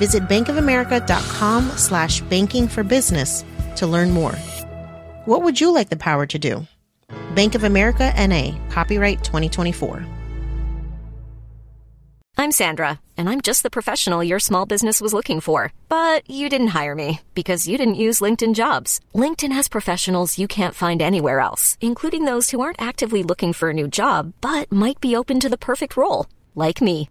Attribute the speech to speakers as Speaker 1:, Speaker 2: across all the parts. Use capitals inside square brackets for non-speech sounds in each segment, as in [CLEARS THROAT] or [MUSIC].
Speaker 1: Visit bankofamerica.com slash banking for business to learn more. What would you like the power to do? Bank of America NA, copyright 2024.
Speaker 2: I'm Sandra, and I'm just the professional your small business was looking for. But you didn't hire me because you didn't use LinkedIn jobs. LinkedIn has professionals you can't find anywhere else, including those who aren't actively looking for a new job but might be open to the perfect role, like me.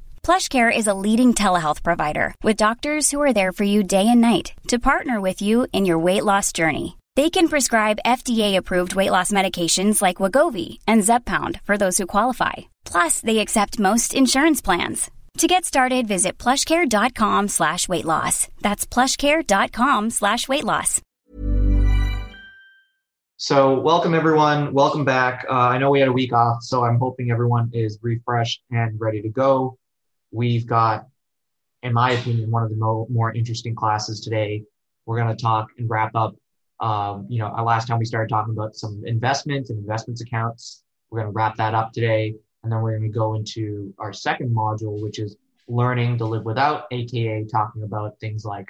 Speaker 3: PlushCare is a leading telehealth provider with doctors who are there for you day and night to partner with you in your weight loss journey. They can prescribe FDA-approved weight loss medications like Wegovy and Zepbound for those who qualify. Plus, they accept most insurance plans. To get started, visit plushcare.com slash weight loss. That's plushcare.com slash weight loss.
Speaker 4: So welcome everyone. Welcome back. Uh, I know we had a week off, so I'm hoping everyone is refreshed and ready to go. We've got, in my opinion, one of the mo- more interesting classes today. We're going to talk and wrap up. Um, you know, last time we started talking about some investments and investments accounts. We're going to wrap that up today. And then we're going to go into our second module, which is learning to live without, AKA talking about things like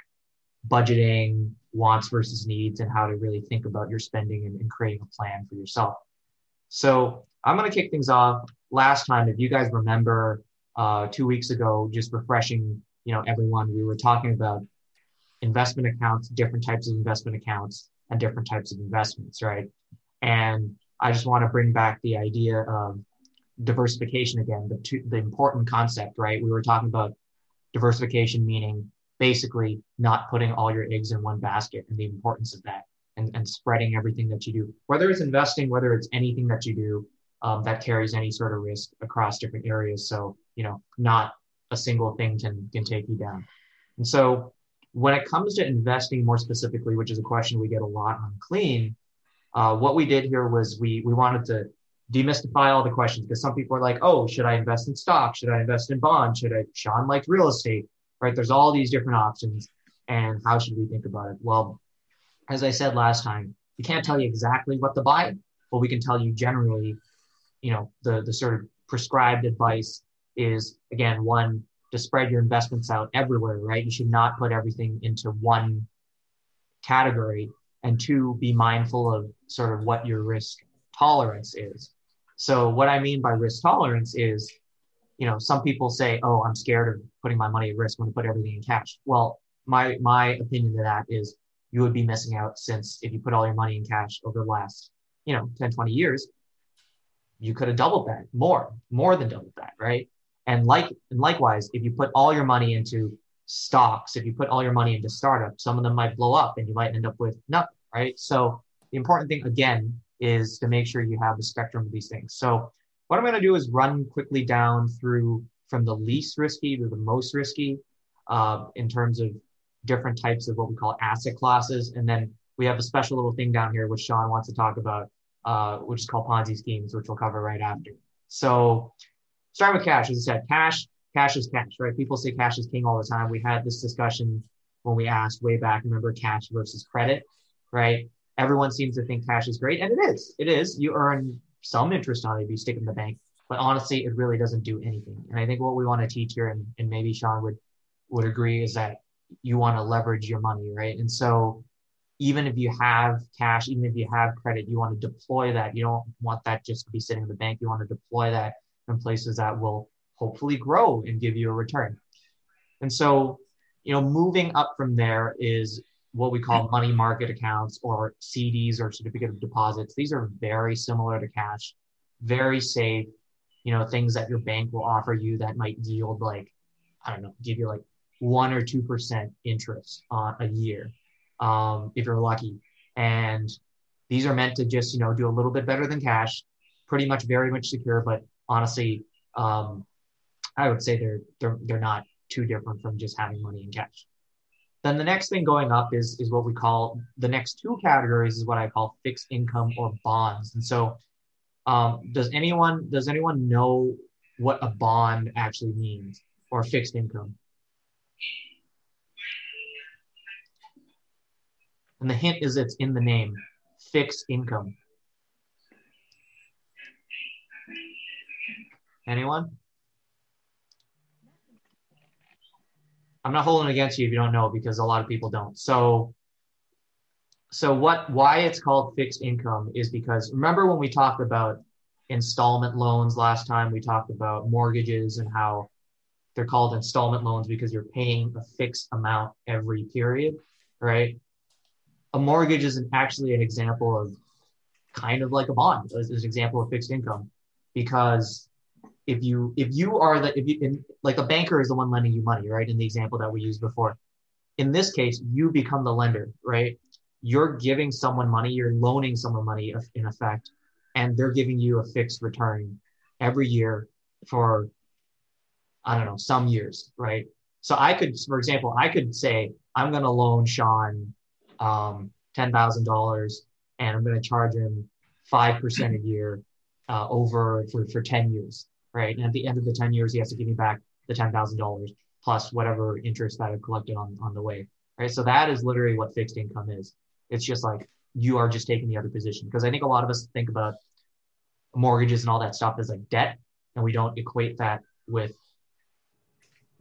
Speaker 4: budgeting, wants versus needs, and how to really think about your spending and, and creating a plan for yourself. So I'm going to kick things off. Last time, if you guys remember, uh, two weeks ago, just refreshing, you know, everyone, we were talking about investment accounts, different types of investment accounts, and different types of investments, right? And I just want to bring back the idea of diversification again, the, two, the important concept, right? We were talking about diversification meaning basically not putting all your eggs in one basket and the importance of that and, and spreading everything that you do, whether it's investing, whether it's anything that you do um, that carries any sort of risk across different areas. So, you know, not a single thing can, can take you down. And so when it comes to investing more specifically, which is a question we get a lot on clean, uh, what we did here was we, we wanted to demystify all the questions because some people are like, oh, should I invest in stock? Should I invest in bonds? Should I, Sean likes real estate, right? There's all these different options. And how should we think about it? Well, as I said last time, we can't tell you exactly what to buy, but we can tell you generally, you know, the, the sort of prescribed advice is again, one, to spread your investments out everywhere, right? You should not put everything into one category. And two, be mindful of sort of what your risk tolerance is. So what I mean by risk tolerance is, you know, some people say, "Oh, I'm scared of putting my money at risk when I put everything in cash." Well, my my opinion to that is you would be missing out since if you put all your money in cash over the last, you know, 10, 20 years, you could have doubled that, more, more than doubled that, right? And like and likewise, if you put all your money into stocks, if you put all your money into startups, some of them might blow up and you might end up with nothing, right? So the important thing again is to make sure you have the spectrum of these things. So what I'm going to do is run quickly down through from the least risky to the most risky uh, in terms of different types of what we call asset classes. And then we have a special little thing down here, which Sean wants to talk about, uh, which is called Ponzi schemes, which we'll cover right after. So starting with cash, as I said, cash, cash is cash, right? People say cash is king all the time. We had this discussion when we asked way back, remember cash versus credit, right? everyone seems to think cash is great, and it is. It is. You earn some interest on it if you stick it in the bank, but honestly, it really doesn't do anything. And I think what we want to teach here, and, and maybe Sean would would agree, is that you want to leverage your money, right? And so even if you have cash, even if you have credit, you want to deploy that. You don't want that just to be sitting in the bank. You want to deploy that in places that will hopefully grow and give you a return. And so, you know, moving up from there is what we call money market accounts or CDs or certificate of deposits. These are very similar to cash, very safe, you know, things that your bank will offer you that might yield like, I don't know, give you like one or 2% interest on a year um, if you're lucky. And these are meant to just, you know, do a little bit better than cash, pretty much very much secure, but honestly, um, I would say they're, they're, they're not too different from just having money in cash. Then the next thing going up is, is what we call the next two categories is what I call fixed income or bonds. And so, um, does anyone does anyone know what a bond actually means or fixed income? And the hint is it's in the name, fixed income. Anyone? I'm not holding against you if you don't know because a lot of people don't. So so what why it's called fixed income is because remember when we talked about installment loans last time we talked about mortgages and how they're called installment loans because you're paying a fixed amount every period, right? A mortgage is actually an example of kind of like a bond, as an example of fixed income, because if you if you are the if you in, like a banker is the one lending you money, right? In the example that we used before, in this case, you become the lender, right? You're giving someone money, you're loaning someone money in effect, and they're giving you a fixed return every year for I don't know some years, right? So I could, for example, I could say I'm going to loan Sean um, ten thousand dollars, and I'm going to charge him five percent a year uh, over for for ten years right? And at the end of the 10 years, he has to give me back the $10,000 plus whatever interest that I've collected on, on the way, right? So that is literally what fixed income is. It's just like you are just taking the other position. Because I think a lot of us think about mortgages and all that stuff as like debt, and we don't equate that with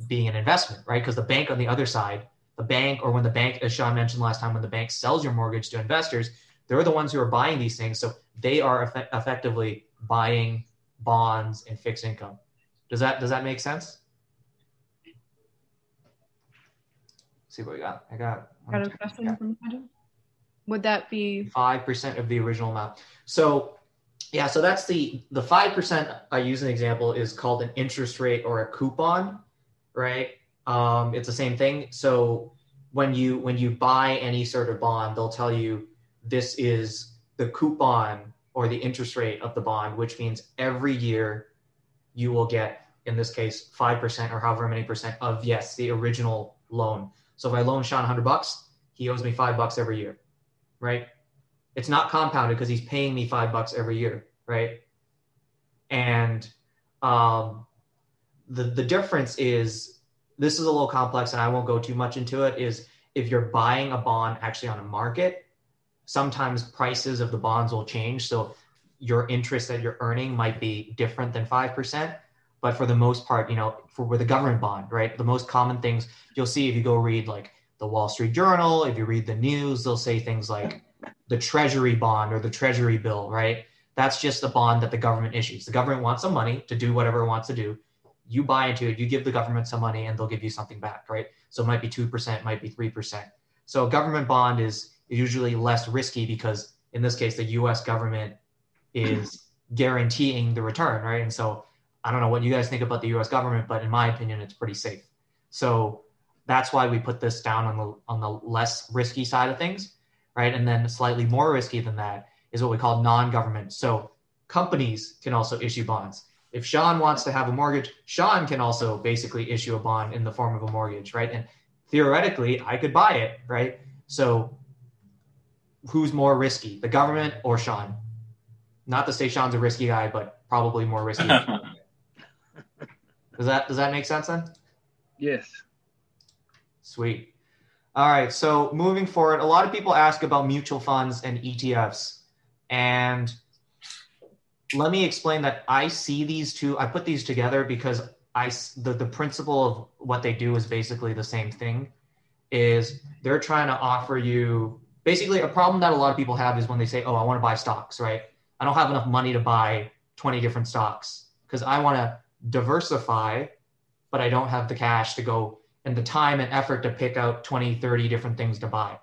Speaker 4: being an investment, right? Because the bank on the other side, the bank, or when the bank, as Sean mentioned last time, when the bank sells your mortgage to investors, they're the ones who are buying these things. So they are eff- effectively buying bonds, and fixed income. Does that does that make sense? Let's see what we got. I got.
Speaker 5: Got a question from Adam. Would that be
Speaker 4: five percent of the original amount? So, yeah. So that's the the five percent. I use an example is called an interest rate or a coupon, right? Um, it's the same thing. So when you when you buy any sort of bond, they'll tell you this is the coupon or the interest rate of the bond, which means every year you will get, in this case, 5% or however many percent of, yes, the original loan. So if I loan Sean 100 bucks, he owes me five bucks every year, right? It's not compounded because he's paying me five bucks every year, right? And um, the, the difference is this is a little complex and I won't go too much into it is if you're buying a bond actually on a market sometimes prices of the bonds will change. So your interest that you're earning might be different than 5%. But for the most part, you know, for with a government bond, right? The most common things you'll see if you go read like the Wall Street Journal, if you read the news, they'll say things like the treasury bond or the treasury bill, right? That's just a bond that the government issues. The government wants some money to do whatever it wants to do. You buy into it, you give the government some money and they'll give you something back, right? So it might be 2%, might be 3%. So a government bond is usually less risky because in this case the US government is [CLEARS THROAT] guaranteeing the return, right? And so I don't know what you guys think about the US government, but in my opinion it's pretty safe. So that's why we put this down on the on the less risky side of things, right? And then slightly more risky than that is what we call non-government. So companies can also issue bonds. If Sean wants to have a mortgage, Sean can also basically issue a bond in the form of a mortgage, right? And theoretically, I could buy it, right? So who's more risky, the government or Sean? Not to say Sean's a risky guy, but probably more risky. [LAUGHS] does that does that make sense then?
Speaker 6: Yes.
Speaker 4: Sweet. All right. So moving forward, a lot of people ask about mutual funds and ETFs, and let me explain that I see these two. I put these together because I the the principle of what they do is basically the same thing. Is they're trying to offer you basically a problem that a lot of people have is when they say, "Oh, I want to buy stocks," right? I don't have enough money to buy 20 different stocks because I want to diversify, but I don't have the cash to go and the time and effort to pick out 20, 30 different things to buy.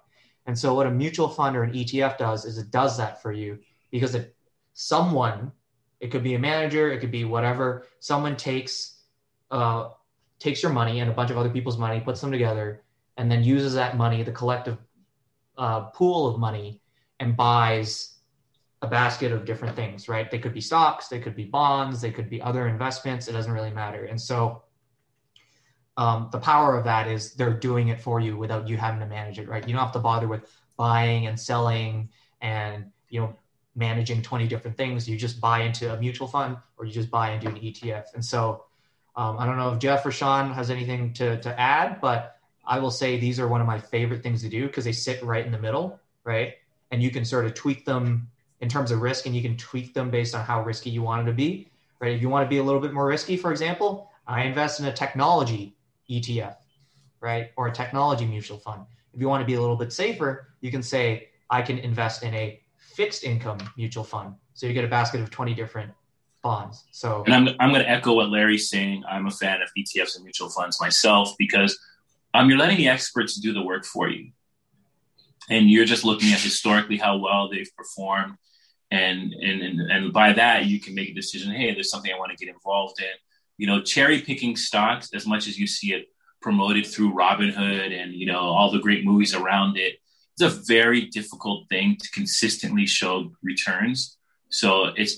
Speaker 4: And so what a mutual fund or an ETF does is it does that for you because it someone, it could be a manager, it could be whatever, someone takes uh, takes your money and a bunch of other people's money, puts them together, and then uses that money, the collective uh, pool of money, and buys a basket of different things, right? They could be stocks, they could be bonds, they could be other investments. It doesn't really matter. And so um, the power of that is they're doing it for you without you having to manage it, right? You don't have to bother with buying and selling and, you know, managing 20 different things. You just buy into a mutual fund or you just buy into an ETF. And so um, I don't know if Jeff or Sean has anything to, to add, but I will say these are one of my favorite things to do because they sit right in the middle, right? And you can sort of tweak them in terms of risk and you can tweak them based on how risky you want them to be, right? If you want to be a little bit more risky, for example, I invest in a technology ETF, right? Or a technology mutual fund. If you want to be a little bit safer, you can say, I can invest in a fixed income mutual fund. So you get a basket of 20 different bonds. So,
Speaker 6: and I'm, I'm going to echo what Larry's saying. I'm a fan of ETFs and mutual funds myself because um, you're letting the experts do the work for you. And you're just looking at historically how well they've performed. And, and, and, and by that, you can make a decision. Hey, there's something I want to get involved in you know, cherry picking stocks as much as you see it promoted through Robinhood and, you know, all the great movies around it. It's a very difficult thing to consistently show returns. So it's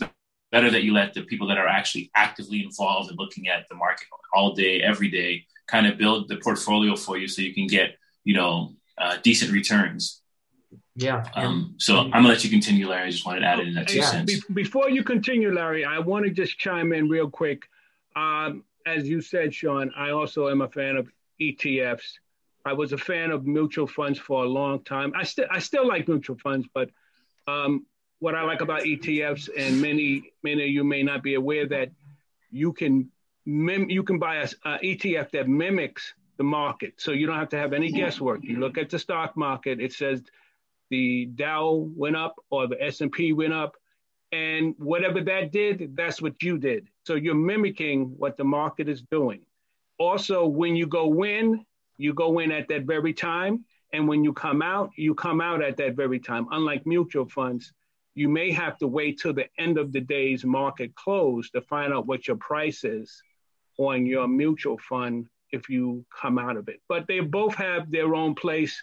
Speaker 6: better that you let the people that are actually actively involved in looking at the market all day, every day, kind of build the portfolio for you so you can get, you know, uh, decent returns.
Speaker 4: Yeah.
Speaker 6: Um, so I'm gonna let you continue, Larry. I just wanted to add in that two
Speaker 7: yeah.
Speaker 6: cents.
Speaker 7: Be- before you continue, Larry, I want to just chime in real quick. Um, as you said, Sean, I also am a fan of ETFs. I was a fan of mutual funds for a long time. I still I still like mutual funds, but um, what I like about ETFs, and many many of you may not be aware that you can mim- you can buy a, a ETF that mimics the market, so you don't have to have any guesswork. You look at the stock market; it says the Dow went up or the S and P went up, and whatever that did, that's what you did. So you're mimicking what the market is doing. Also, when you go in, you go in at that very time. And when you come out, you come out at that very time. Unlike mutual funds, you may have to wait till the end of the day's market close to find out what your price is on your mutual fund if you come out of it. But they both have their own place.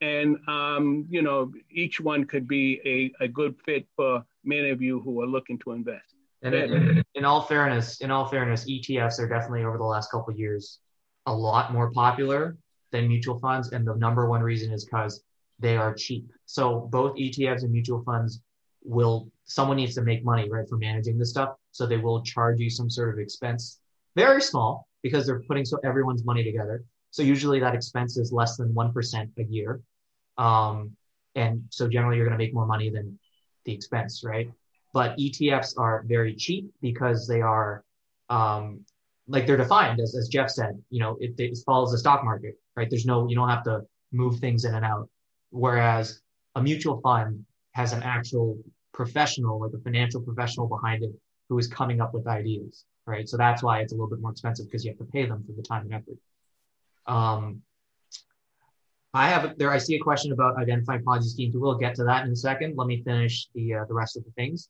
Speaker 7: And, um, you know, each one could be a, a good fit for many of you who are looking to invest.
Speaker 4: And in, in all fairness, in all fairness, ETFs are definitely over the last couple years a lot more popular than mutual funds, and the number one reason is because they are cheap. So both ETFs and mutual funds will someone needs to make money right for managing this stuff, so they will charge you some sort of expense, very small because they're putting so everyone's money together. So usually that expense is less than one percent a year, um, and so generally you're going to make more money than the expense, right? But ETFs are very cheap because they are um, like they're defined as, as Jeff said, you know, it, it follows the stock market, right? There's no, you don't have to move things in and out. Whereas a mutual fund has an actual professional, like a financial professional behind it who is coming up with ideas, right? So that's why it's a little bit more expensive because you have to pay them for the time and effort. Um, I have there. I see a question about identifying Ponzi schemes. We'll get to that in a second. Let me finish the uh, the rest of the things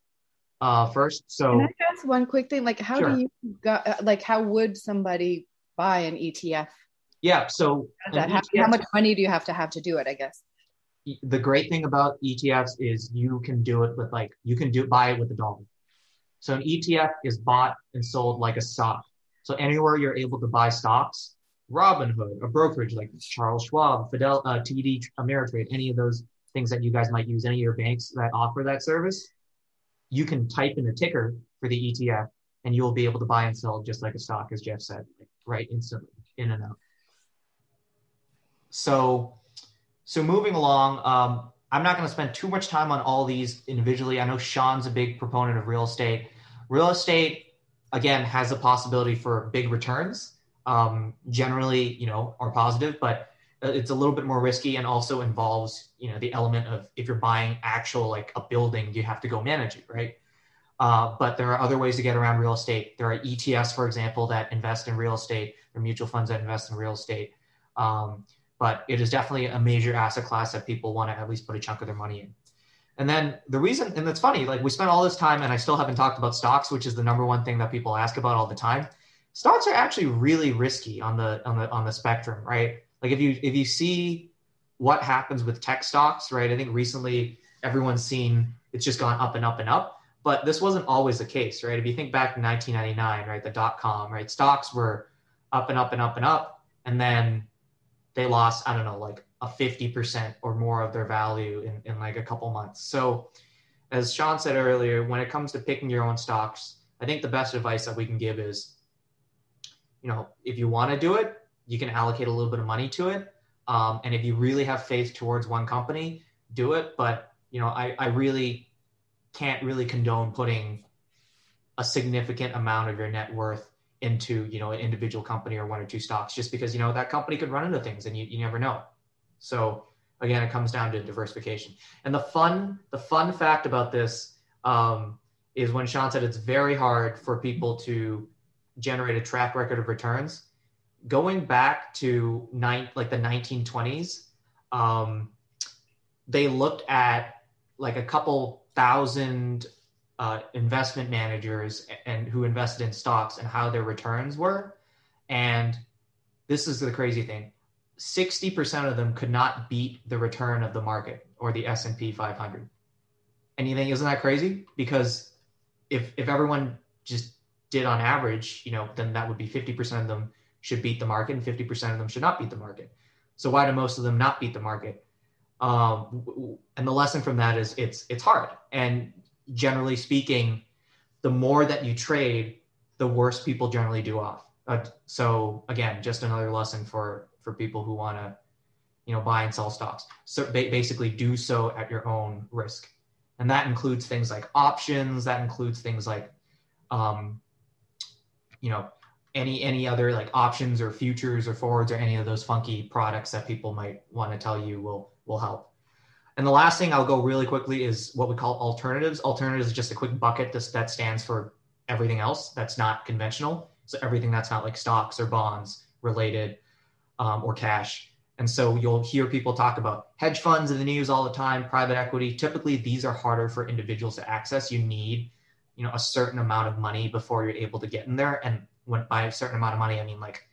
Speaker 4: uh, first. So,
Speaker 5: can I ask one quick thing? Like, how
Speaker 4: Sure.
Speaker 5: do you got, uh, like how would somebody buy an ETF?
Speaker 4: yeah. So
Speaker 5: How?
Speaker 4: ETF
Speaker 5: how much money do you have to have to do it? I guess.
Speaker 4: the great thing about ETFs is you can do it with like you can do buy it with a dollar. So an ETF is bought and sold like a stock. So anywhere you're able to buy stocks, Robinhood, a brokerage like Charles Schwab, Fidel, uh, TD Ameritrade, any of those things that you guys might use, any of your banks that offer that service, you can type in a ticker for the ETF and you'll be able to buy and sell just like a stock, as Jeff said, right instantly, in and out. So, so moving along, um, I'm not going to spend too much time on all these individually. I know Sean's a big proponent of real estate. Real estate, again, has a possibility for big returns. Um, generally, you know, are positive, but uh, it's a little bit more risky and also involves, you know, the element of if you're buying actual like a building, you have to go manage it, right? Uh, but there are other ways to get around real estate. There are ETFs, for example, that invest in real estate. There are mutual funds that invest in real estate. Um, but it is definitely a major asset class that people want to at least put a chunk of their money in. And then the reason, and that's funny, like we spent all this time and I still haven't talked about stocks, which is the number one thing that people ask about all the time. Stocks are actually really risky on the on the on the spectrum, right? Like if you if you see what happens with tech stocks, right? I think recently everyone's seen it's just gone up and up and up. But this wasn't always the case, right? If you think back to 1999, right, the dot com, right, stocks were up and up and up and up, and then they lost, I don't know, like a 50% or more of their value in, in like a couple months. So, as Sean said earlier, when it comes to picking your own stocks, I think the best advice that we can give is, you know, if you want to do it, you can allocate a little bit of money to it. Um, and if you really have faith towards one company, do it. But, you know, I, I really can't really condone putting a significant amount of your net worth into, you know, an individual company or one or two stocks just because, you know, that company could run into things and you, you never know. So again, it comes down to diversification. And the fun, the fun fact about this um, is when Sean said it's very hard for people to generate a track record of returns. Going back to nine, like the 1920s, um, they looked at like a couple thousand uh, investment managers and who invested in stocks and how their returns were. And this is the crazy thing 60% of them could not beat the return of the market or the S&P 500. And you think, isn't that crazy? Because if, if everyone just did on average, you know, then that would be 50% of them should beat the market and 50% of them should not beat the market. So why do most of them not beat the market? Um, and the lesson from that is it's, it's hard. And generally speaking, the more that you trade, the worse people generally do off. Uh, so again, just another lesson for for people who want to, you know, buy and sell stocks. So ba- basically, do so at your own risk, and that includes things like options. That includes things like, um, you know, any any other like options or futures or forwards or any of those funky products that people might want to tell you will will help. And the last thing I'll go really quickly is what we call alternatives. Alternatives is just a quick bucket that stands for everything else that's not conventional. So everything that's not like stocks or bonds related um, or cash. And so you'll hear people talk about hedge funds in the news all the time, private equity. Typically, these are harder for individuals to access. You need, you know, a certain amount of money before you're able to get in there. And when by a certain amount of money, I mean like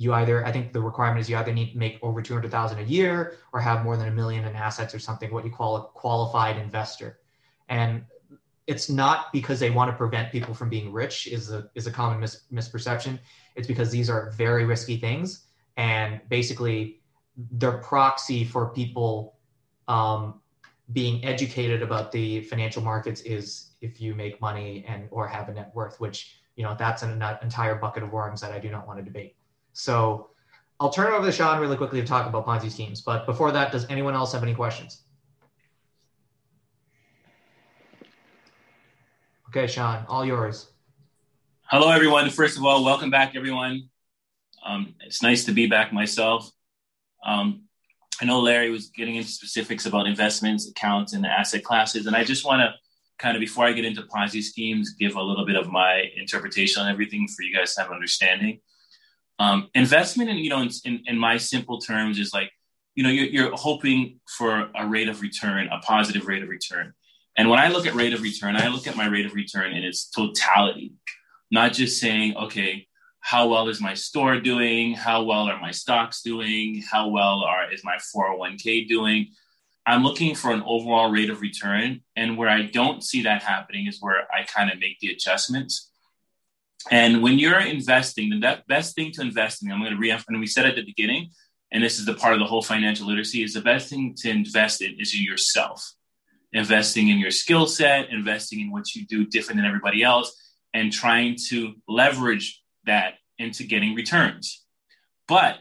Speaker 4: you either I think the requirement is you either need to make over two hundred thousand a year or have more than a million in assets or something. What you call a qualified investor, and it's not because they want to prevent people from being rich is a is a common mis- misperception. It's because these are very risky things and basically their proxy for people um, being educated about the financial markets is if you make money and or have a net worth which you know that's an, an entire bucket of worms that i do not want to debate so i'll turn it over to sean really quickly to talk about ponzi schemes but before that does anyone else have any questions? Okay sean all yours.
Speaker 6: Hello everyone. First of all welcome back everyone. Um, it's nice to be back myself. Um, I know Larry was getting into specifics about investments, accounts, and asset classes, and I just want to kind of before I get into Ponzi schemes, give a little bit of my interpretation on everything for you guys to have understanding. Um, investment, in you know, in, in, in, my simple terms, is like you know you're, you're hoping for a rate of return, a positive rate of return. And when I look at rate of return, I look at my rate of return in its totality, not just saying, okay, how well is my store doing? How well are my stocks doing? How well are is my 401k doing? I'm looking for an overall rate of return. And where I don't see that happening is where I kind of make the adjustments. And when you're investing, the best thing to invest in, I'm going to re and we said at the beginning, and this is the part of the whole financial literacy, is the best thing to invest in is in yourself. Investing in your skill set, investing in what you do different than everybody else, and trying to leverage that into getting returns. But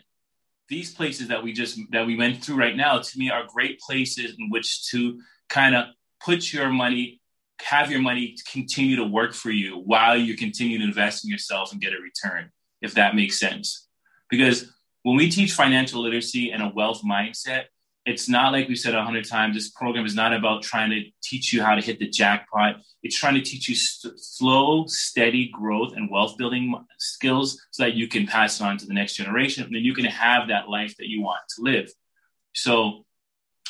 Speaker 6: these places that we just that we went through right now to me are great places in which to kind of put your money have your money continue to work for you while you continue to invest in yourself and get a return if that makes sense because when we teach financial literacy and a wealth mindset it's not like we said a hundred times. This program is not about trying to teach you how to hit the jackpot. It's trying to teach you st- slow, steady growth and wealth building skills so that you can pass it on to the next generation. And then you can have that life that you want to live. So,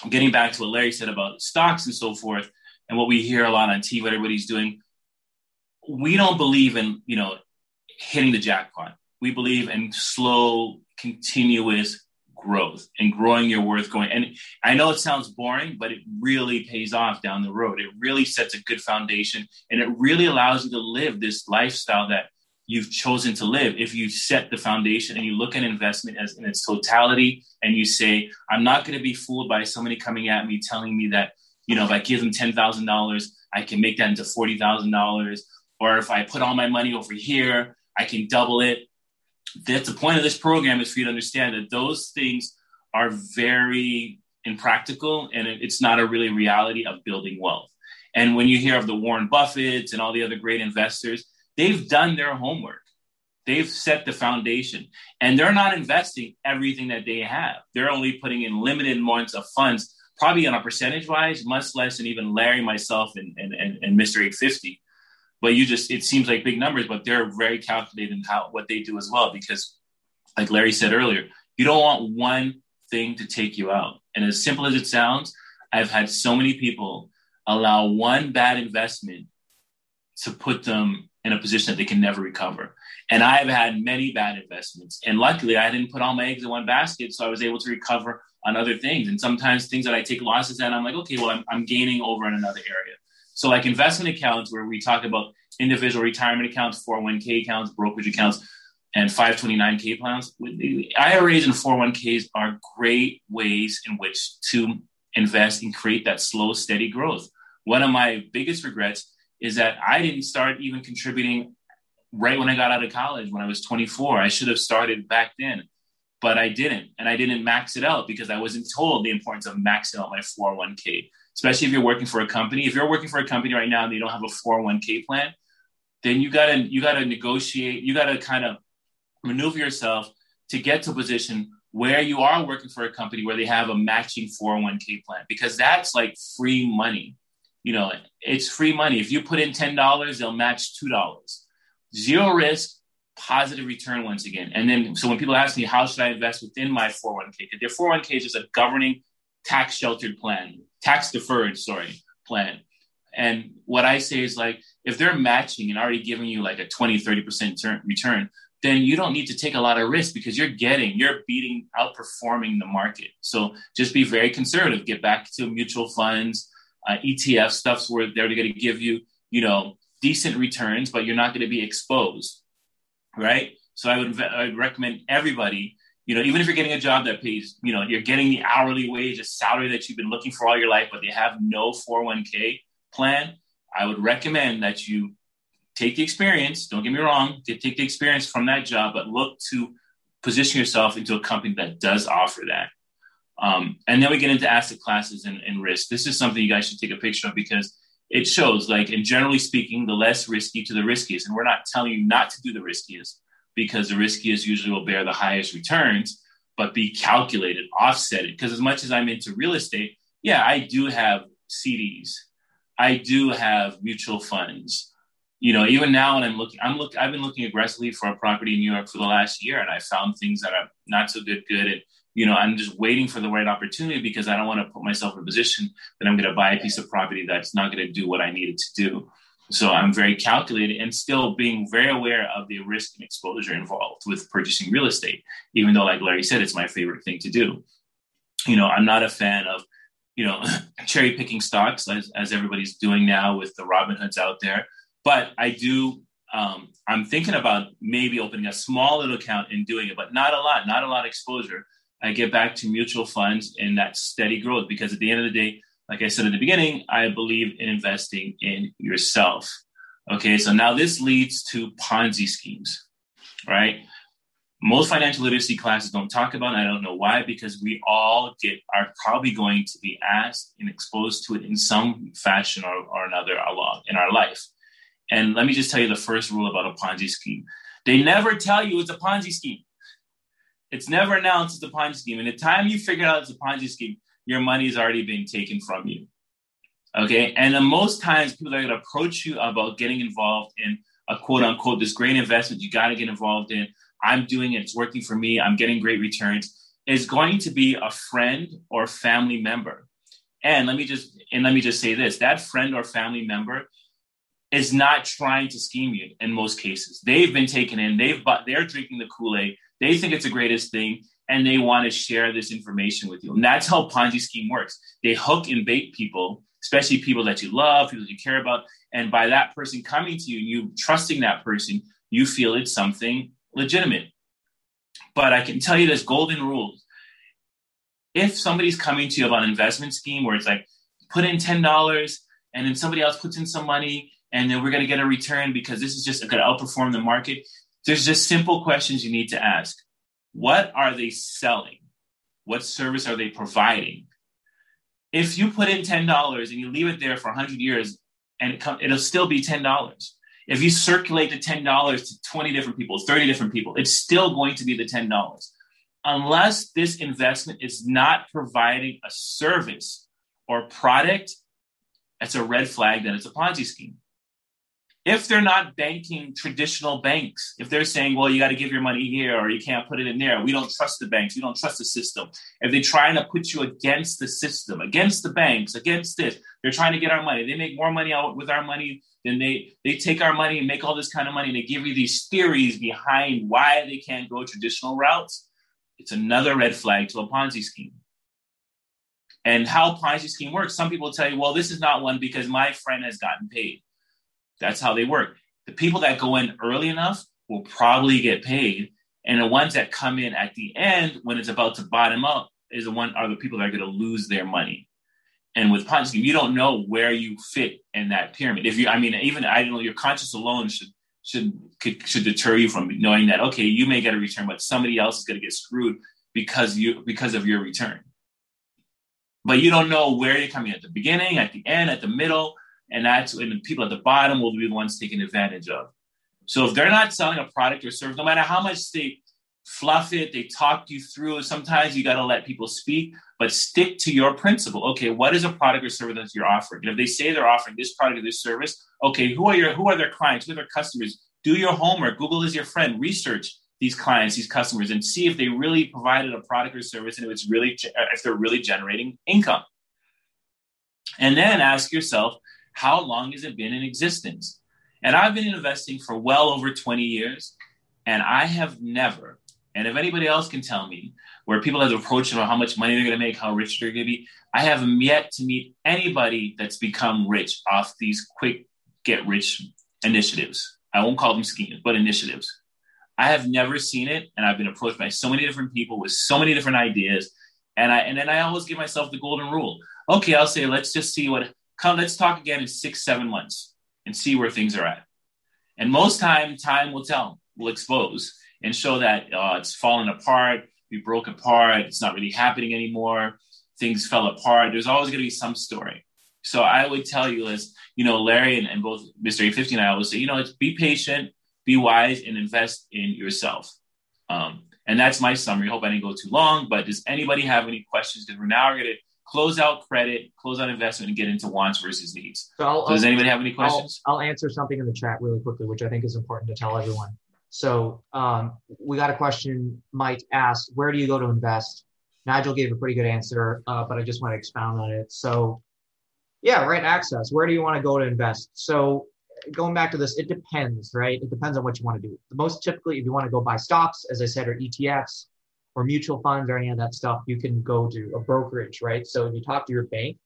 Speaker 6: getting back to what Larry said about stocks and so forth, and what we hear a lot on TV, what everybody's doing, we don't believe in you know hitting the jackpot. We believe in slow, continuous growth and growing your worth going and i know it sounds boring but it really pays off down the road it really sets a good foundation and it really allows you to live this lifestyle that you've chosen to live if you set the foundation and you look at investment as in its totality and you say i'm not going to be fooled by somebody coming at me telling me that you know if i give them $10000 i can make that into $40000 or if i put all my money over here i can double it that's the point of this program is for you to understand that those things are very impractical and it's not a really reality of building wealth. And when you hear of the Warren Buffetts and all the other great investors, they've done their homework. They've set the foundation and they're not investing everything that they have. They're only putting in limited amounts of funds, probably on a percentage wise, much less than even Larry, myself, and, and, and, and Mr. 850 but you just it seems like big numbers, but they're very calculated in how what they do as well. Because, like Larry said earlier, you don't want one thing to take you out. And as simple as it sounds, I've had so many people allow one bad investment to put them in a position that they can never recover. And I've had many bad investments. And luckily, I didn't put all my eggs in one basket. So I was able to recover on other things. And sometimes things that I take losses at, I'm like, okay, well, I'm, I'm gaining over in another area. So, like investment accounts, where we talk about individual retirement accounts, 401k accounts, brokerage accounts, and 529k plans, IRAs and 401ks are great ways in which to invest and create that slow, steady growth. One of my biggest regrets is that I didn't start even contributing right when I got out of college when I was 24. I should have started back then, but I didn't. And I didn't max it out because I wasn't told the importance of maxing out my 401k especially if you're working for a company. If you're working for a company right now and they don't have a 401k plan, then you gotta you gotta negotiate, you gotta kind of maneuver yourself to get to a position where you are working for a company where they have a matching 401k plan because that's like free money. You know, it's free money. If you put in $10, they'll match $2. Zero risk, positive return once again. And then, so when people ask me, how should I invest within my 401k? Because their 401k is just a governing tax sheltered plan tax deferred, sorry, plan. And what I say is like, if they're matching and already giving you like a 20, 30% return, then you don't need to take a lot of risk because you're getting, you're beating, outperforming the market. So just be very conservative. Get back to mutual funds, uh, ETF stuffs where they're going to give you, you know, decent returns, but you're not going to be exposed, right? So I would, I would recommend everybody you know, even if you're getting a job that pays, you know, you're getting the hourly wage, a salary that you've been looking for all your life, but they have no 401k plan, I would recommend that you take the experience. Don't get me wrong, take the experience from that job, but look to position yourself into a company that does offer that. Um, and then we get into asset classes and, and risk. This is something you guys should take a picture of because it shows, like, and generally speaking, the less risky to the riskiest. And we're not telling you not to do the riskiest because the riskiest usually will bear the highest returns, but be calculated, offset it. Because as much as I'm into real estate, yeah, I do have CDs, I do have mutual funds. You know, even now when I'm looking, I'm look, I've been looking aggressively for a property in New York for the last year, and I found things that are not so good, good, and you know, I'm just waiting for the right opportunity because I don't want to put myself in a position that I'm going to buy a piece of property that's not going to do what I need it to do. So I'm very calculated and still being very aware of the risk and exposure involved with purchasing real estate, even though, like Larry said, it's my favorite thing to do. You know, I'm not a fan of, you know, [LAUGHS] cherry picking stocks as, as everybody's doing now with the Robinhoods out there. But I do, um, I'm thinking about maybe opening a small little account and doing it, but not a lot, not a lot of exposure. I get back to mutual funds and that steady growth because at the end of the day, like I said at the beginning, I believe in investing in yourself. Okay, so now this leads to Ponzi schemes, right? Most financial literacy classes don't talk about it. I don't know why, because we all get are probably going to be asked and exposed to it in some fashion or, or another along in our life. And let me just tell you the first rule about a Ponzi scheme. They never tell you it's a Ponzi scheme. It's never announced it's a Ponzi scheme. And the time you figure out it's a Ponzi scheme, your money is already being taken from you. Okay. And then most times people are going to approach you about getting involved in a quote unquote, this great investment you got to get involved in. I'm doing it. It's working for me. I'm getting great returns is going to be a friend or family member. And let me just and let me just say this: that friend or family member is not trying to scheme you in most cases. They've been taken in. They've bought, they're drinking the Kool Aid. They think it's the greatest thing, and they want to share this information with you. And that's how Ponzi scheme works. They hook and bait people, especially people that you love, people that you care about, and by that person coming to you, you trusting that person, you feel it's something legitimate. But I can tell you this golden rule if somebody's coming to you about an investment scheme where it's like put in $10 and then somebody else puts in some money and then we're going to get a return because this is just going to outperform the market there's just simple questions you need to ask. What are they selling? What service are they providing? If you put in $10 and you leave it there for 100 years and it come, it'll still be $10 if you circulate the $10 to 20 different people 30 different people it's still going to be the $10 unless this investment is not providing a service or product, that's a red flag that it's a Ponzi scheme. If they're not banking traditional banks, if they're saying, well, you got to give your money here or you can't put it in there, we don't trust the banks, we don't trust the system. If they're trying to put you against the system, against the banks, against this, they're trying to get our money. They make more money out with our money than they they take our money and make all this kind of money. And they give you these theories behind why they can't go traditional routes it's another red flag to a Ponzi scheme. And how Ponzi scheme works, some people tell you, well, this is not one because my friend has gotten paid. That's how they work. The people that go in early enough will probably get paid. And the ones that come in at the end when it's about to bottom up is the one are the people that are going to lose their money. And with Ponzi scheme, you don't know where you fit in that pyramid. If you, I mean, even I don't know, your conscience alone should should could, should deter you from knowing that okay, you may get a return, but somebody else is going to get screwed because you because of your return. But you don't know where you're coming at the beginning, at the end, at the middle, and that's when the people at the bottom will be the ones taken advantage of. So if they're not selling a product or service, no matter how much they fluff it, they talk you through. Sometimes you got to let people speak, but stick to your principle. Okay, what is a product or service that you're offering? And if they say they're offering this product or this service, okay, who are your who are their clients? Who are their customers? Do your homework. Google is your friend. Research these clients, these customers, and see if they really provided a product or service and if it's really if they're really generating income. And then ask yourself, how long has it been in existence? And I've been investing for well over 20 years, and I have never, and if anybody else can tell me, where people have approached about how much money they're going to make, how rich they're going to be, I have yet to meet anybody that's become rich off these quick get rich initiatives. I won't call them schemes, but initiatives. I have never seen it, and I've been approached by so many different people with so many different ideas, and I and then I always give myself the golden rule. Okay, I'll say let's just see what come. Let's talk again in six, seven months and see where things are at. And most time, time will tell, will expose and show that uh, it's fallen apart. We broke apart. It's not really happening anymore. Things fell apart. There's always going to be some story. So I would tell you, as you know, Larry and, and both Mr. 850 and I always say, you know, be patient, be wise, and invest in yourself. Um, and that's my summary. Hope I didn't go too long, but does anybody have any questions? Because we're now going to close out credit, close out investment, and get into wants versus needs. So, so does anybody have any questions?
Speaker 4: I'll, I'll, answer something in the chat really quickly, which I think is important to tell everyone. So um, we got a question. Mike asked, "Where do you go to invest?" Nigel gave a pretty good answer, uh, but I just want to expound on it. So yeah, right. Access. Where do you want to go to invest? So going back to this, it depends, right? It depends on what you want to do. Most typically, if you want to go buy stocks, as I said, or ETFs or mutual funds or any of that stuff, you can go to a brokerage, right? So if you talk to your bank,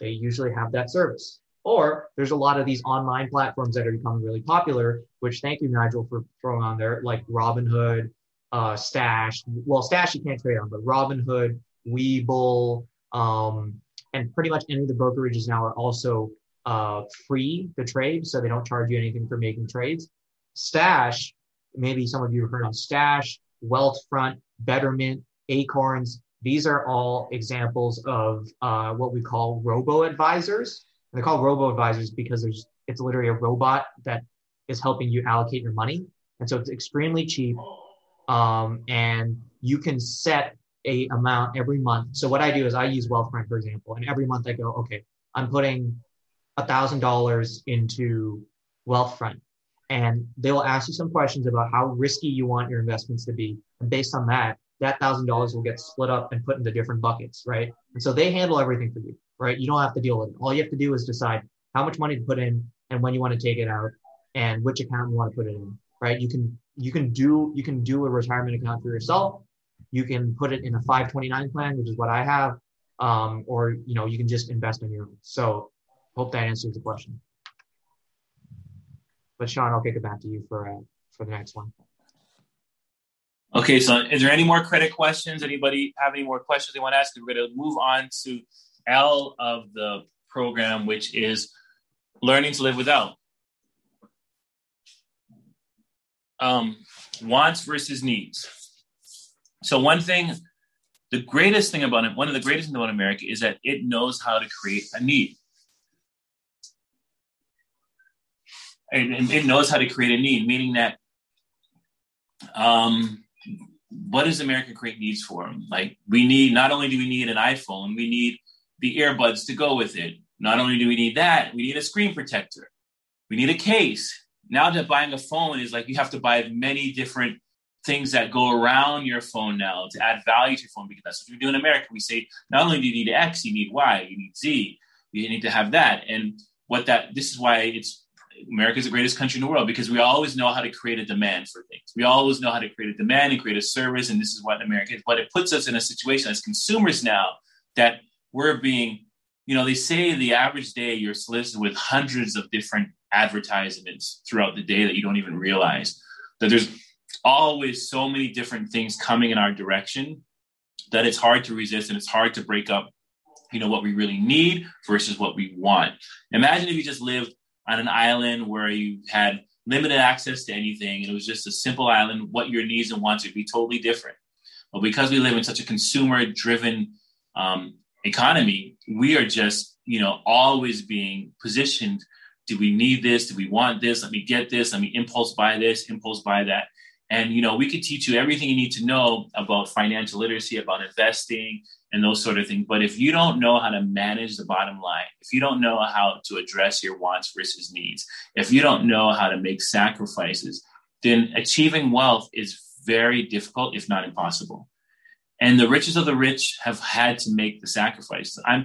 Speaker 4: they usually have that service. Or there's a lot of these online platforms that are becoming really popular, which thank you, Nigel, for throwing on there, like Robinhood, uh, Stash. Well, Stash you can't trade on, but Robinhood, Webull, um, and pretty much any of the brokerages now are also uh, free to trade, so they don't charge you anything for making trades. Stash, maybe some of you have heard of Stash, Wealthfront, Betterment, Acorns. These are all examples of uh, what we call robo advisors. And they're called robo advisors because there's it's literally a robot that is helping you allocate your money, and so it's extremely cheap. Um, and you can set a amount every month. So what I do is I use Wealthfront, for example, and every month I go, okay, I'm putting thousand dollars into Wealthfront. And they will ask you some questions about how risky you want your investments to be. Based on that, that thousand dollars will get split up and put into different buckets, right? And so they handle everything for you, right? You don't have to deal with it. All you have to do is decide how much money to put in and when you want to take it out and which account you want to put it in, right? You can you can do you can do a retirement account for yourself. You can put it in a 529 plan, which is what I have, um, or you know you can just invest on your own. So hope that answers the question. But Sean, I'll kick it back to you for uh, for the next one.
Speaker 6: Okay, so is there any more credit questions? Anybody have any more questions they want to ask? We're going to move on to L of the program, which is learning to live without. Um, wants versus needs. So one thing, the greatest thing about it, one of the greatest things about America is that it knows how to create a need. And it knows how to create a need, meaning that um, what does America create needs for? Like we need not only do we need an iPhone, we need the earbuds to go with it. Not only do we need that, we need a screen protector. We need a case. Now that buying a phone is like you have to buy many different things that go around your phone now to add value to your phone because that's what we do in America. We say not only do you need X, you need Y, you need Z, you need to have that. And what that this is why it's America is the greatest country in the world because we always know how to create a demand for things. We always know how to create a demand and create a service, and this is what America is. But it puts us in a situation as consumers now that we're being, you know, they say the average day you're solicited with hundreds of different advertisements throughout the day that you don't even realize. That there's always so many different things coming in our direction that it's hard to resist and it's hard to break up you know what we really need versus what we want imagine if you just lived on an island where you had limited access to anything and it was just a simple island, what your needs and wants would be totally different. But because we live in such a consumer driven um, economy, we are just, you know, always being positioned. Do we need this? Do we want this? Let me get this. Let me impulse buy this, impulse buy that. And, you know, we could teach you everything you need to know about financial literacy, about investing, and those sort of things. But if you don't know how to manage the bottom line, if you don't know how to address your wants versus needs, if you don't know how to make sacrifices, then achieving wealth is very difficult, if not impossible. And the richest of the rich have had to make the sacrifice. I'm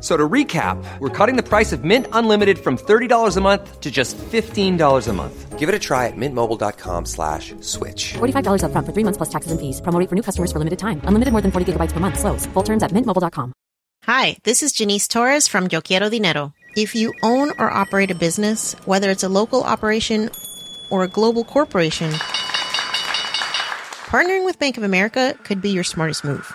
Speaker 8: So to recap, we're cutting the price of Mint Unlimited from $30 a month to just $15 a month. Give it a try at mintmobile.com slash switch.
Speaker 9: $45 up front for three months plus taxes and fees. Promo for new customers for limited time. Unlimited more than 40 gigabytes per month. Slows. Full terms at mintmobile.com.
Speaker 1: Hi, this is Janice Torres from Yo Quiero Dinero. If you own or operate a business, whether it's a local operation or a global corporation, partnering with Bank of America could be your smartest move.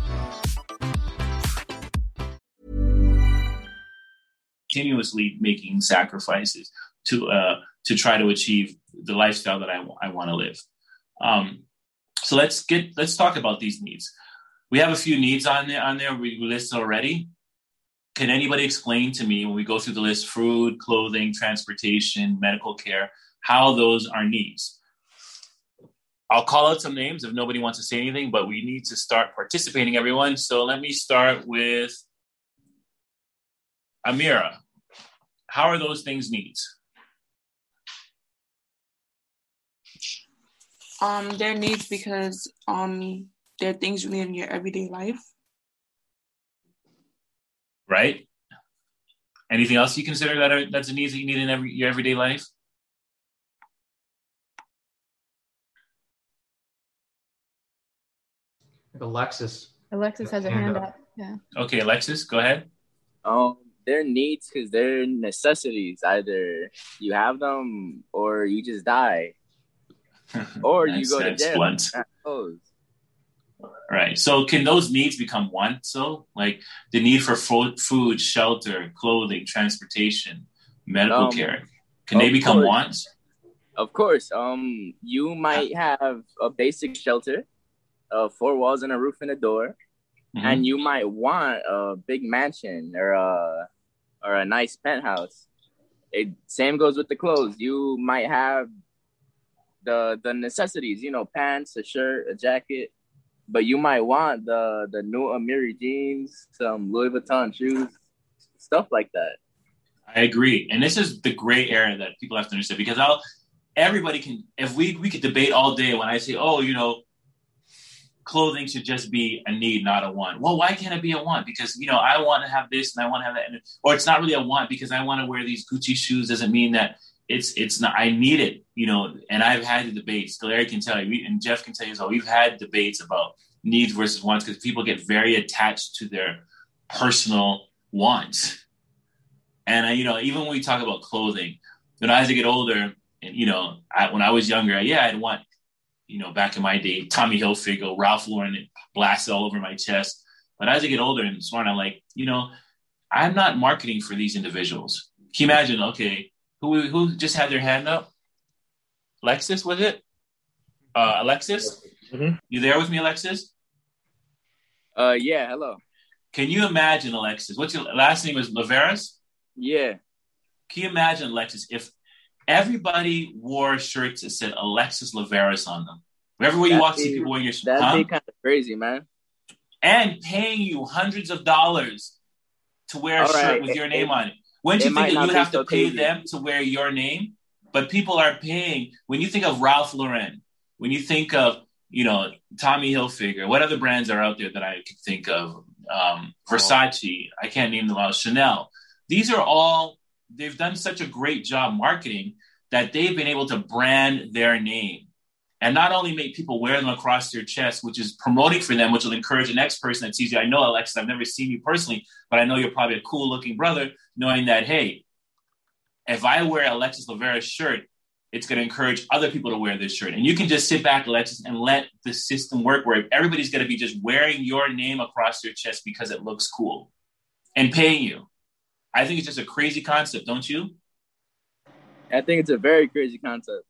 Speaker 6: Continuously making sacrifices to uh, to try to achieve the lifestyle that I, I want to live. Um, so let's get let's talk about these needs. We have a few needs on there on there we listed already. Can anybody explain to me when we go through the list food, clothing, transportation, medical care, how those are needs? I'll call out some names if nobody wants to say anything, but we need to start participating, everyone. So let me start with Amira. How are those things needs?
Speaker 10: Um, they're needs because um they're things you need in your everyday life.
Speaker 6: Right. Anything else you consider that are, that's a needs that you need in every, your everyday life?
Speaker 4: Alexis.
Speaker 5: Alexis has a
Speaker 4: Hand
Speaker 5: hand
Speaker 4: up.
Speaker 5: up. Yeah.
Speaker 6: Okay, Alexis, go ahead.
Speaker 11: Um, they're needs because they're necessities. Either you have them or you just die, [LAUGHS] or you go to jail.
Speaker 6: blunt. Right. So can those needs become wants? So like the need for fo- food, shelter, clothing, transportation, medical
Speaker 11: Um,
Speaker 6: care. Can they become
Speaker 11: course.
Speaker 6: wants?
Speaker 11: Of course. Um, you might have a basic shelter, uh, four walls and a roof and a door,
Speaker 6: Mhm.
Speaker 11: and you might want a big mansion or a or a nice penthouse. It same goes with the clothes. You might have the the necessities, you know, pants, a shirt, a jacket, but you might want the the new Amiri jeans, some Louis Vuitton shoes, stuff like that.
Speaker 6: I agree. And this is the gray area that people have to understand because I'll everybody can if we we could debate all day when I say, oh, you know, clothing should just be a need, not a want. Well, why can't it be a want? Because you know, I want to have this and I want to have that, and, or it's not really a want because I want to wear these Gucci shoes. Doesn't mean that it's it's not. I need it, you know. And I've had the debates. Larry can tell you, and Jeff can tell you as well. We've had debates about needs versus wants because people get very attached to their personal wants. And I, you know, even when we talk about clothing, you know, as I get older, and you know, I, when I was younger, yeah, I'd want, you know, back in my day, Tommy Hilfiger, Ralph Lauren, blasts all over my chest. But as I get older and smart, I'm like, you know, I'm not marketing for these individuals. Can you imagine? Okay, who who just had their hand up? Alexis, was it? Uh, Alexis, you there with me, Alexis?
Speaker 11: Uh, yeah. Hello.
Speaker 6: Can you imagine, Alexis? What's your last name? Is Laveras?
Speaker 11: Yeah.
Speaker 6: Can you imagine, Alexis, if everybody wore shirts that said Alexis Laveras on them? Everywhere you walk, see people wearing your shirt.
Speaker 11: That'd
Speaker 6: Huh?
Speaker 11: be kind of crazy, man.
Speaker 6: and paying you hundreds of dollars to wear a
Speaker 11: All
Speaker 6: shirt
Speaker 11: right,
Speaker 6: with
Speaker 11: it-
Speaker 6: your name
Speaker 11: it-
Speaker 6: on it. Wouldn't
Speaker 11: it
Speaker 6: you think that you would have
Speaker 11: so
Speaker 6: to pay
Speaker 11: crazy.
Speaker 6: them to wear your name? But people are paying. When you think of Ralph Lauren, when you think of you know Tommy Hilfiger, what other brands are out there that I could think of? Um, Versace, I can't name them all. Chanel. These are all. They've done such a great job marketing that they've been able to brand their name and not only make people wear them across their chest, which is promoting for them, which will encourage the next person that sees you. I know, Alexis, I've never seen you personally, but I know you're probably a cool looking brother, knowing that, hey, if I wear Alexis Lavera's shirt, it's going to encourage other people to wear this shirt. And you can just sit back, Alexis, and let the system work where everybody's going to be just wearing your name across their chest because it looks cool and paying you. I think it's just a crazy concept, don't you?
Speaker 11: I think it's a very crazy concept.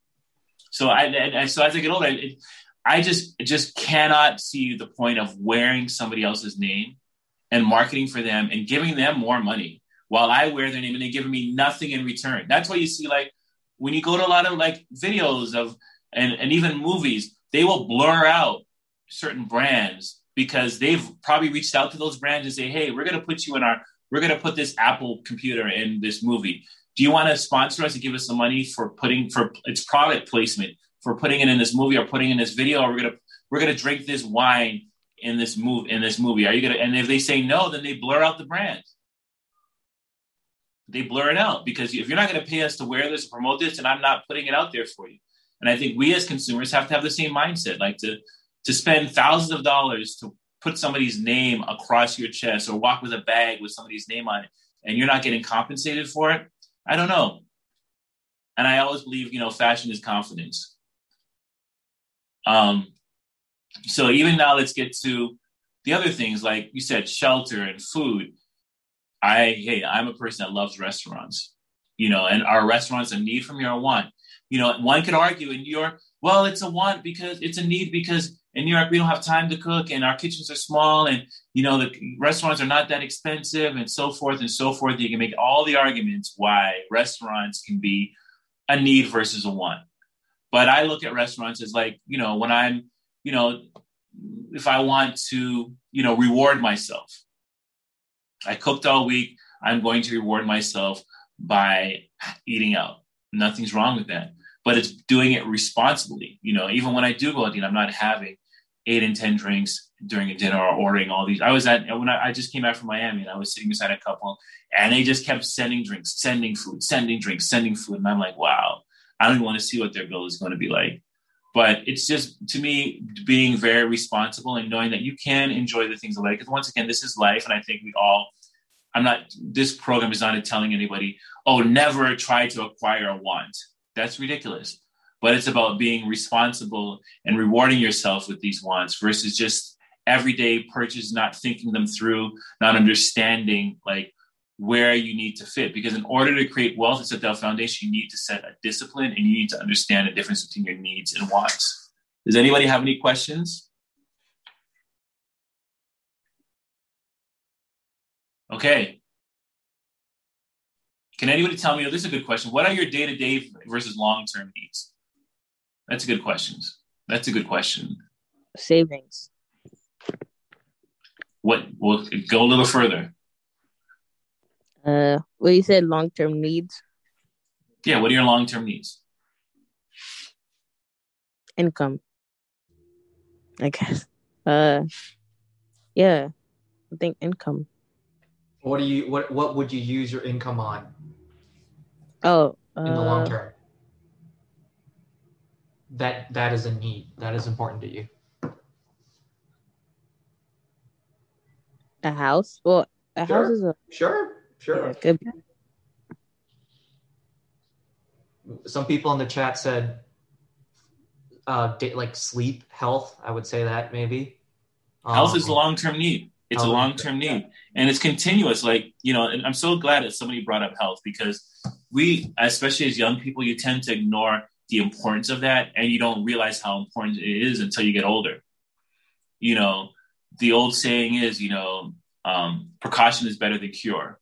Speaker 6: So I, and, and so as I get older, it, I just just cannot see the point of wearing somebody else's name and marketing for them and giving them more money while I wear their name and they giving me nothing in return. That's why you see like when you go to a lot of like videos of and, and even movies, they will blur out certain brands because they've probably reached out to those brands and say, hey, we're gonna put you in our we're gonna put this Apple computer in this movie. Do you want to sponsor us and give us the money for putting for its product placement for putting it in this movie or putting in this video? Or we're gonna we're gonna drink this wine in this move in this movie. Are you gonna? And if they say no, then they blur out the brand. They blur it out because if you're not going to pay us to wear this promote this, and I'm not putting it out there for you. And I think we as consumers have to have the same mindset, like to to spend thousands of dollars to put somebody's name across your chest or walk with a bag with somebody's name on it, and you're not getting compensated for it. I don't know. And I always believe, you know, fashion is confidence. Um, so even now, let's get to the other things, like you said, shelter and food. I hey, I'm a person that loves restaurants, you know, and are restaurants a need from your want? You know, one could argue in New York, well, it's a want because it's a need because in New York we don't have time to cook and our kitchens are small and you know the restaurants are not that expensive and so forth and so forth. You can make all the arguments why restaurants can be a need versus a want. But I look at restaurants as like, you know, when I'm, you know, if I want to, you know, reward myself. I cooked all week. I'm going to reward myself by eating out. Nothing's wrong with that. But it's doing it responsibly. You know, even when I do go out, I'm not having eight and ten drinks during a dinner or ordering all these. I was at when I, I, just came back from Miami and I was sitting beside a couple and they just kept sending drinks, sending food, sending drinks, sending food. And I'm like, wow, I don't even want to see what their bill is going to be like. But it's just to me being very responsible and knowing that you can enjoy the things of life. Because once again, this is life, and I think we all. I'm not. This program is not telling anybody, oh, never try to acquire a want. That's ridiculous but it's about being responsible and rewarding yourself with these wants versus just everyday purchase, not thinking them through, not understanding like where you need to fit. Because in order to create wealth at Citadel Foundation, you need to set a discipline and you need to understand the difference between your needs and wants. Does anybody have any questions? Okay. Can anybody tell me? Oh, this is a good question. What are your day to day versus long term needs? That's a good question. That's a good question.
Speaker 12: Savings.
Speaker 6: What? We'll go a little further.
Speaker 12: Uh, well, you said long term needs.
Speaker 6: Yeah. What are your long term needs?
Speaker 12: Income. I guess. Uh, yeah. I think income.
Speaker 4: What do you what What would you use your income on?
Speaker 12: Oh,
Speaker 4: in the long uh, term. That that is a need. That is important to you.
Speaker 12: A house? Well a
Speaker 4: sure.
Speaker 12: house is a
Speaker 4: sure. Sure.
Speaker 12: Yeah,
Speaker 4: some people in the chat said uh like sleep health. I would say that maybe.
Speaker 6: Health um, is a long-term need it's a long-term need. Yeah. and it's continuous. Like you know and i'm so glad that somebody brought up health because we especially as young people you tend to ignore the importance of that and you don't realize how important it is until you get older. You know the old saying is you know um, precaution is better than cure.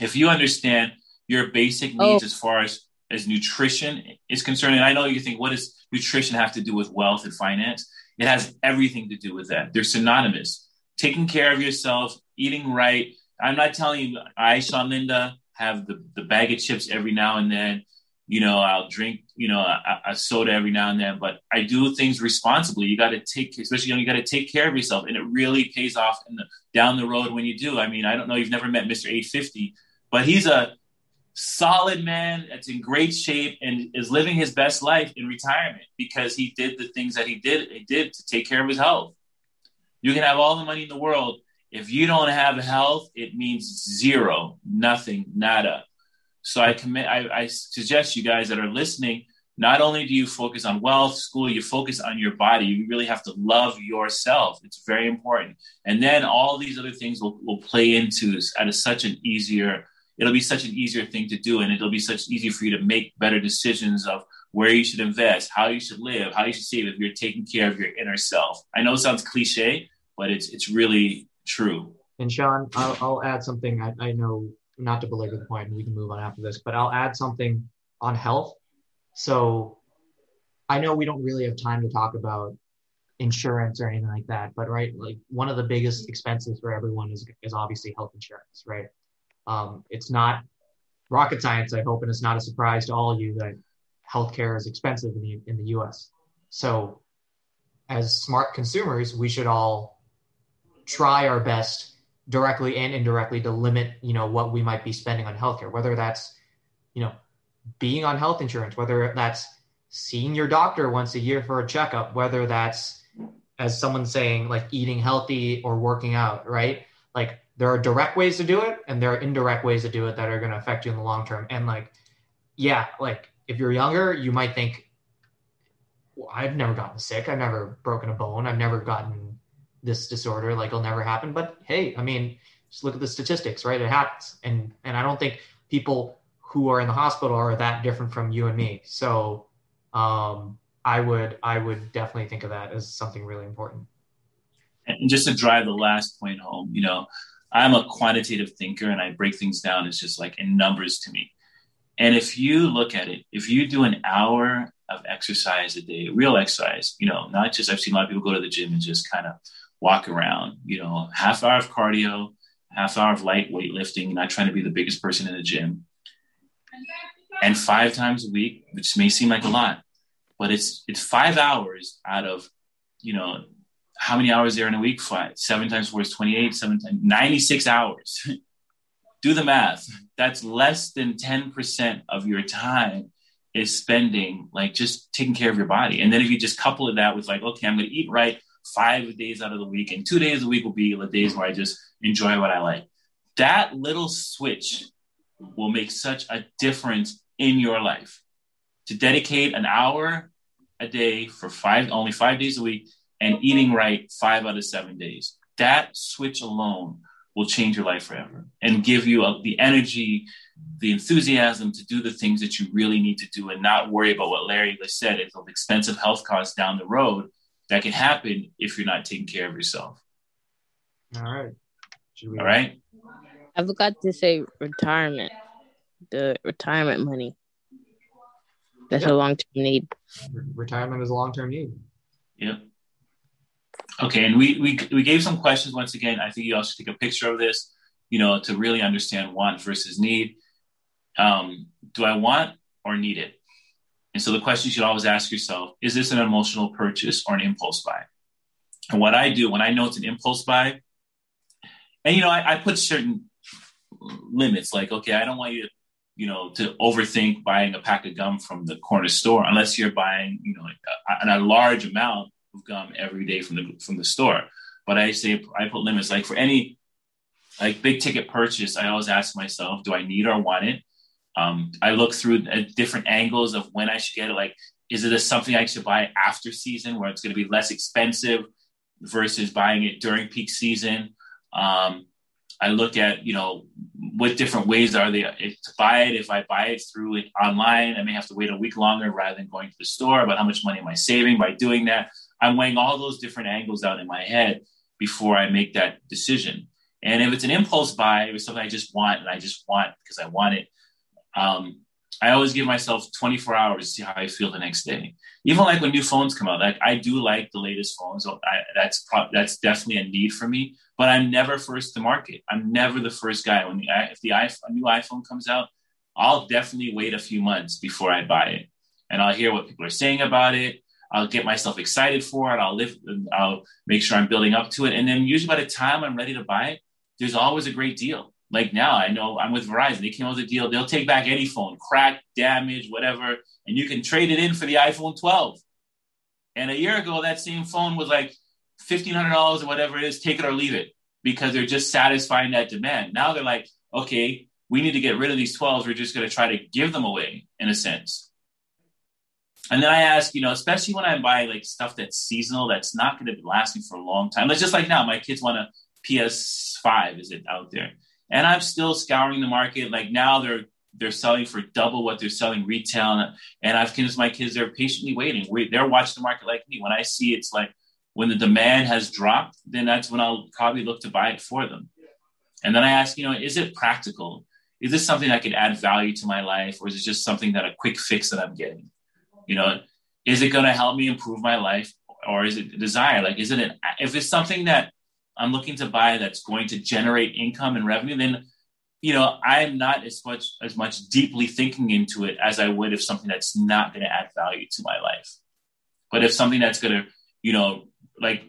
Speaker 6: If you understand your basic needs oh. as far as as nutrition is concerned and i know you think what does nutrition have to do with wealth and finance? It has everything to do with that. They're synonymous taking care of yourself eating right i'm not telling you i sean linda have the, the bag of chips every now and then you know, I'll drink, you know, a, a, soda every now and then, but I do things responsibly. You got to take, especially, you know, you got to take care of yourself and it really pays off in the, down the road when you do. I mean, I don't know, you've never met Mr. 850, but he's a solid man that's in great shape and is living his best life in retirement because he did the things that he did, he did to take care of his health. You can have all the money in the world. If you don't have health, it means zero, nothing, nada so I commit. I, I suggest you guys that are listening. Not only do you focus on wealth, school, you focus on your body. You really have to love yourself. It's very important. And then all these other things will, will play into at a, such an easier, it'll be such an easier thing to do. And it'll be such easier for you to make better decisions of where you should invest, how you should live, how you should save if you're taking care of your inner self. I know it sounds cliche, but it's, it's really true.
Speaker 4: And Sean, I'll, I'll add something I, I know not to belabor the and we can move on after this, but I'll add something on health. So I know we don't really have time to talk about insurance or anything like that, but right, like one of the biggest expenses for everyone is is obviously health insurance, right? Um, it's not rocket science, I hope, and it's not a surprise to all of you that healthcare is expensive in the in the U.S. So, as smart consumers, we should all try our best directly and indirectly to limit, you know, what we might be spending on healthcare, whether that's, you know, being on health insurance, whether that's seeing your doctor once a year for a checkup, whether that's as someone saying like eating healthy or working out, right? Like there are direct ways to do it and there are indirect ways to do it that are going to affect you in the long term. And like, yeah, like if you're younger, you might think, well, I've never gotten sick. I've never broken a bone. I've never gotten this disorder. Like it'll never happen. But hey i mean just look at the statistics right? It happens. And and i don't think people who are in the hospital are that different from you and me. So um i would i would definitely think of that as something really important.
Speaker 6: And just to drive the last point home you know i'm a quantitative thinker and i break things down it's just like in numbers to me and if you look at it if you do an hour of exercise a day, real exercise, you know, not just, I've seen a lot of people go to the gym and just kind of walk around, you know, half hour of cardio, half hour of light weightlifting, not trying to be the biggest person in the gym. And five times a week, which may seem like a lot, but it's it's five hours out of, you know, how many hours there in a week? Five, seven times four is 28, seven times 96 hours. [LAUGHS] Do the math. That's less than 10% of your time is spending like just taking care of your body. And then if you just couple that with like, okay, I'm going to eat right five days out of the week, and two days a week will be the days where I just enjoy what I like. That little switch will make such a difference in your life. To dedicate an hour a day for five, only five days a week, and eating right five out of seven days. That switch alone will change your life forever and give you a, the energy, the enthusiasm to do the things that you really need to do and not worry about what Larry said, it's of expensive health costs down the road that can happen if you're not taking care of yourself.
Speaker 4: All right.
Speaker 6: All right.
Speaker 12: I forgot to say retirement, the retirement money. That's
Speaker 4: Yep.
Speaker 12: a long term need.
Speaker 4: Retirement is a long term need.
Speaker 6: Yep. Okay, and we, we we gave some questions once again. I think you also take a picture of this, you know, to really understand want versus need. Um, do I want or need it? And so the question you should always ask yourself: Is this an emotional purchase or an impulse buy? And what I do when I know it's an impulse buy, and you know, I, I put certain limits, like okay, I don't want you to, you know, to overthink buying a pack of gum from the corner store unless you're buying, you know, a, a large amount gum every day from the from the store. But I say I put limits. Like for any like big ticket purchase, I always ask myself, do I need or want it? Um, I look through uh, different angles of when I should get it. Like, is it a, something I should buy after season where it's going to be less expensive versus buying it during peak season? Um, I look at, you know, what different ways are they to buy it. If I buy it through it online, I may have to wait a week longer rather than going to the store. But how much money am I saving by doing that? I'm weighing all those different angles out in my head before I make that decision. And if it's an impulse buy, it was something I just want and I just want because I want it, um, I always give myself 24 hours to see how I feel the next day. Even like when new phones come out, like I do like the latest phones. I, that's pro- that's definitely a need for me. But I'm never first to market. I'm never the first guy. When the if the iPhone, a new iPhone comes out, I'll definitely wait a few months before I buy it, and I'll hear what people are saying about it. I'll get myself excited for it. I'll live. I'll make sure I'm building up to it, and then usually by the time I'm ready to buy it, there's always a great deal. Like now, I know I'm with Verizon. They came out with a deal. They'll take back any phone, crack, damage, whatever, and you can trade it in for the iPhone 12. And a year ago, that same phone was like fifteen hundred dollars or whatever it is. Take it or leave it because they're just satisfying that demand. Now they're like, okay, we need to get rid of these 12s. We're just going to try to give them away in a sense. And then I ask, you know, especially when I buy like stuff that's seasonal, that's not going to last me for a long time. Like just like now, my kids want a PS5, is it out there? And I'm still scouring the market. Like now they're they're selling for double what they're selling retail. And I've convinced my kids they're patiently waiting. We, they're watching the market like me. When I see it's like when the demand has dropped, then that's when I'll probably look to buy it for them. And then I ask, you know, is it practical? Is this something that could add value to my life, or is it just something that a quick fix that I'm getting? You know, is it going to help me improve my life, or is it a desire? Like, is it an if it's something that I'm looking to buy that's going to generate income and revenue, then you know I'm not as much as much deeply thinking into it as I would if something that's not going to add value to my life. But if something that's going to, you know, like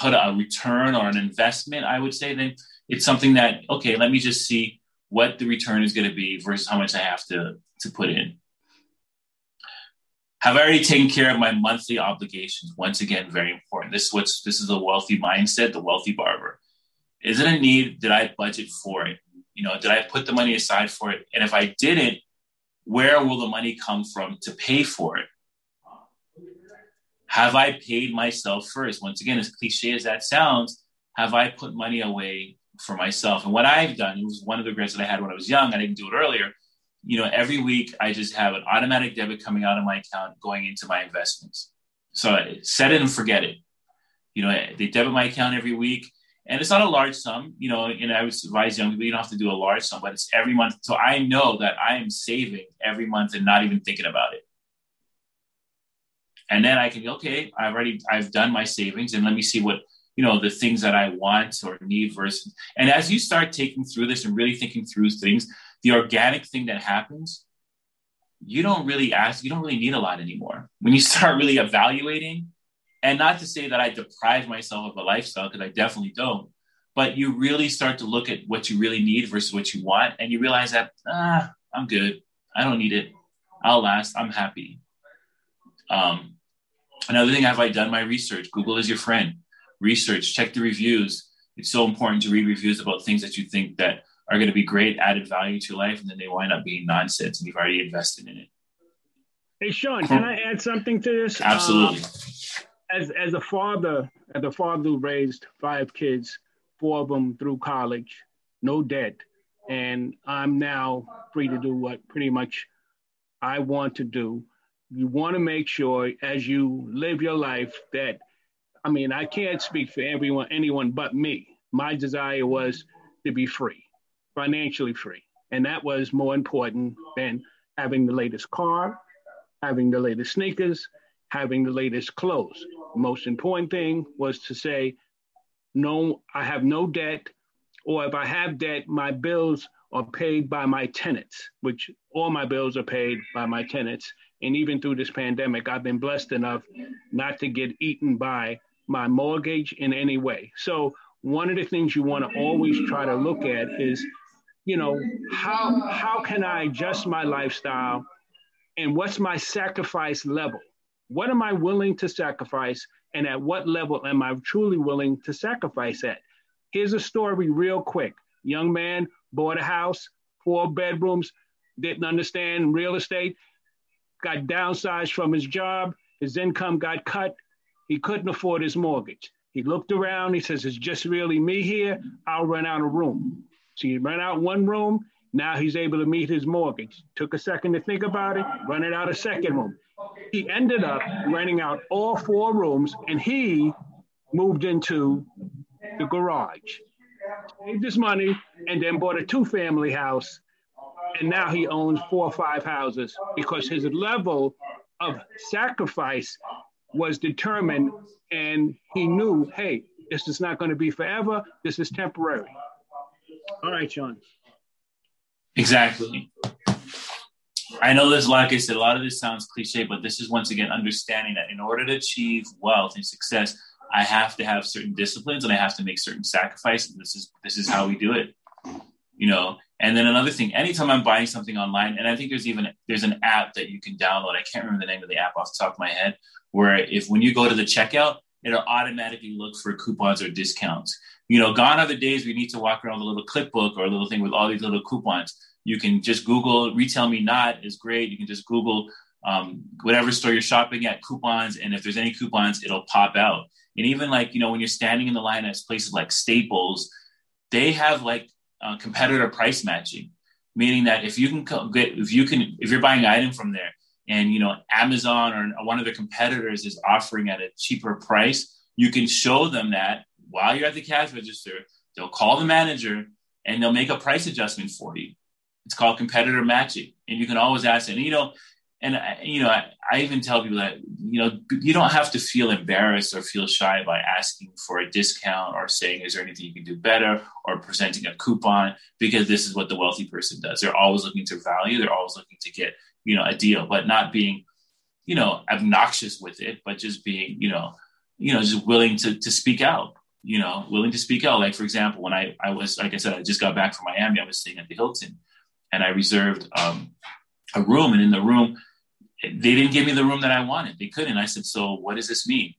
Speaker 6: put a return or an investment, I would say then it's something that okay, let me just see what the return is going to be versus how much I have to to put in. Have I already taken care of my monthly obligations? Once again, very important. This is what's this is the wealthy mindset, the wealthy barber. Is it a need? Did I budget for it? You know, did I put the money aside for it? And if I didn't, where will the money come from to pay for it? Have I paid myself first? Once again, as cliche as that sounds, have I put money away for myself? And what I've done, it was one of the regrets that I had when I was young, I didn't do it earlier. You know, every week I just have an automatic debit coming out of my account going into my investments. So I set it and forget it. You know, they debit my account every week. And it's not a large sum, you know, and I would advise young people, you don't have to do a large sum, but it's every month. So I know that I am saving every month and not even thinking about it. and then I can okay, I've already I've done my savings, and let me see what you know the things that I want or need versus. And as you start taking through this and really thinking through things, the organic thing that happens, you don't really ask, you don't really need a lot anymore. When you start really evaluating, and not to say that I deprive myself of a lifestyle because I definitely don't, but you really start to look at what you really need versus what you want, and you realize that ah, I'm good. I don't need it. I'll last. I'm happy. Um, another thing, have I done my research? Google is your friend. Research, check the reviews. It's so important to read reviews about things that you think that are going to be great added value to life, and then they wind up being nonsense, and you've already invested in it.
Speaker 7: Hey, Sean, can I add something to this? [LAUGHS]
Speaker 6: Absolutely.
Speaker 7: Um, as as a father, as a father who raised five kids, four of them through college, no debt, and I'm now free to do what pretty much I want to do. You want to make sure as you live your life that, I mean, I can't speak for everyone, anyone but me. My desire was to be free, financially free. And that was more important than having the latest car, having the latest sneakers, having the latest clothes. The most important thing was to say, no, I have no debt, or if I have debt, my bills are paid by my tenants, which all my bills are paid by my tenants. And even through this pandemic, I've been blessed enough not to get eaten by my mortgage in any way. So, one of the things you want to always try to look at is, you know, how how can I adjust my lifestyle and what's my sacrifice level? What am I willing to sacrifice and at what level am I truly willing to sacrifice at? Here's a story real quick. Young man bought a house, four bedrooms, didn't understand real estate, got downsized from his job, his income got cut, he couldn't afford his mortgage. He looked around, he says, It's just really me here, I'll rent out a room. So he rent out one room, now he's able to meet his mortgage. Took a second to think about it, rented out a second room. He ended up renting out all four rooms and he moved into the garage saved his money, and then bought a two family house. And now he owns four or five houses because his level of sacrifice was determined. And he knew, hey, this is not going to be forever, this is temporary. All right, Sean.
Speaker 6: Exactly. I know there's, like I said, a lot of this sounds cliche, but this is once again understanding that in order to achieve wealth and success, I have to have certain disciplines and I have to make certain sacrifices. This is this is how we do it, you know. And then another thing, anytime I'm buying something online, and I think there's even there's an app that you can download. I can't remember the name of the app off the top of my head, where if when you go to the checkout, it'll automatically look for coupons or discounts. You know, gone are the days we need to walk around with a little clipbook or a little thing with all these little coupons. You can just Google "Retail Me Not" is great. You can just Google um, whatever store you're shopping at coupons, and if there's any coupons, it'll pop out. And even like, you know, when you're standing in the line at places like Staples, they have like uh, competitor price matching, meaning that if you can get, if you can, if you're buying an item from there and, you know, Amazon or one of their competitors is offering at a cheaper price, you can show them that while you're at the cash register, they'll call the manager and they'll make a price adjustment for you. It's called competitor matching. And you can always ask, and you know, and you know, I, I, even tell people that you know you don't have to feel embarrassed or feel shy by asking for a discount or saying is there anything you can do better or presenting a coupon because this is what the wealthy person does. They're always looking to value. They're always looking to get you know a deal, but not being you know obnoxious with it, but just being you know you know just willing to to speak out. You know, willing to speak out. Like for example, when I I was like I said, I just got back from Miami. I was staying at the Hilton, and I reserved. um a room and in the room they didn't give me the room that I wanted. They couldn't. I said, so what does this mean?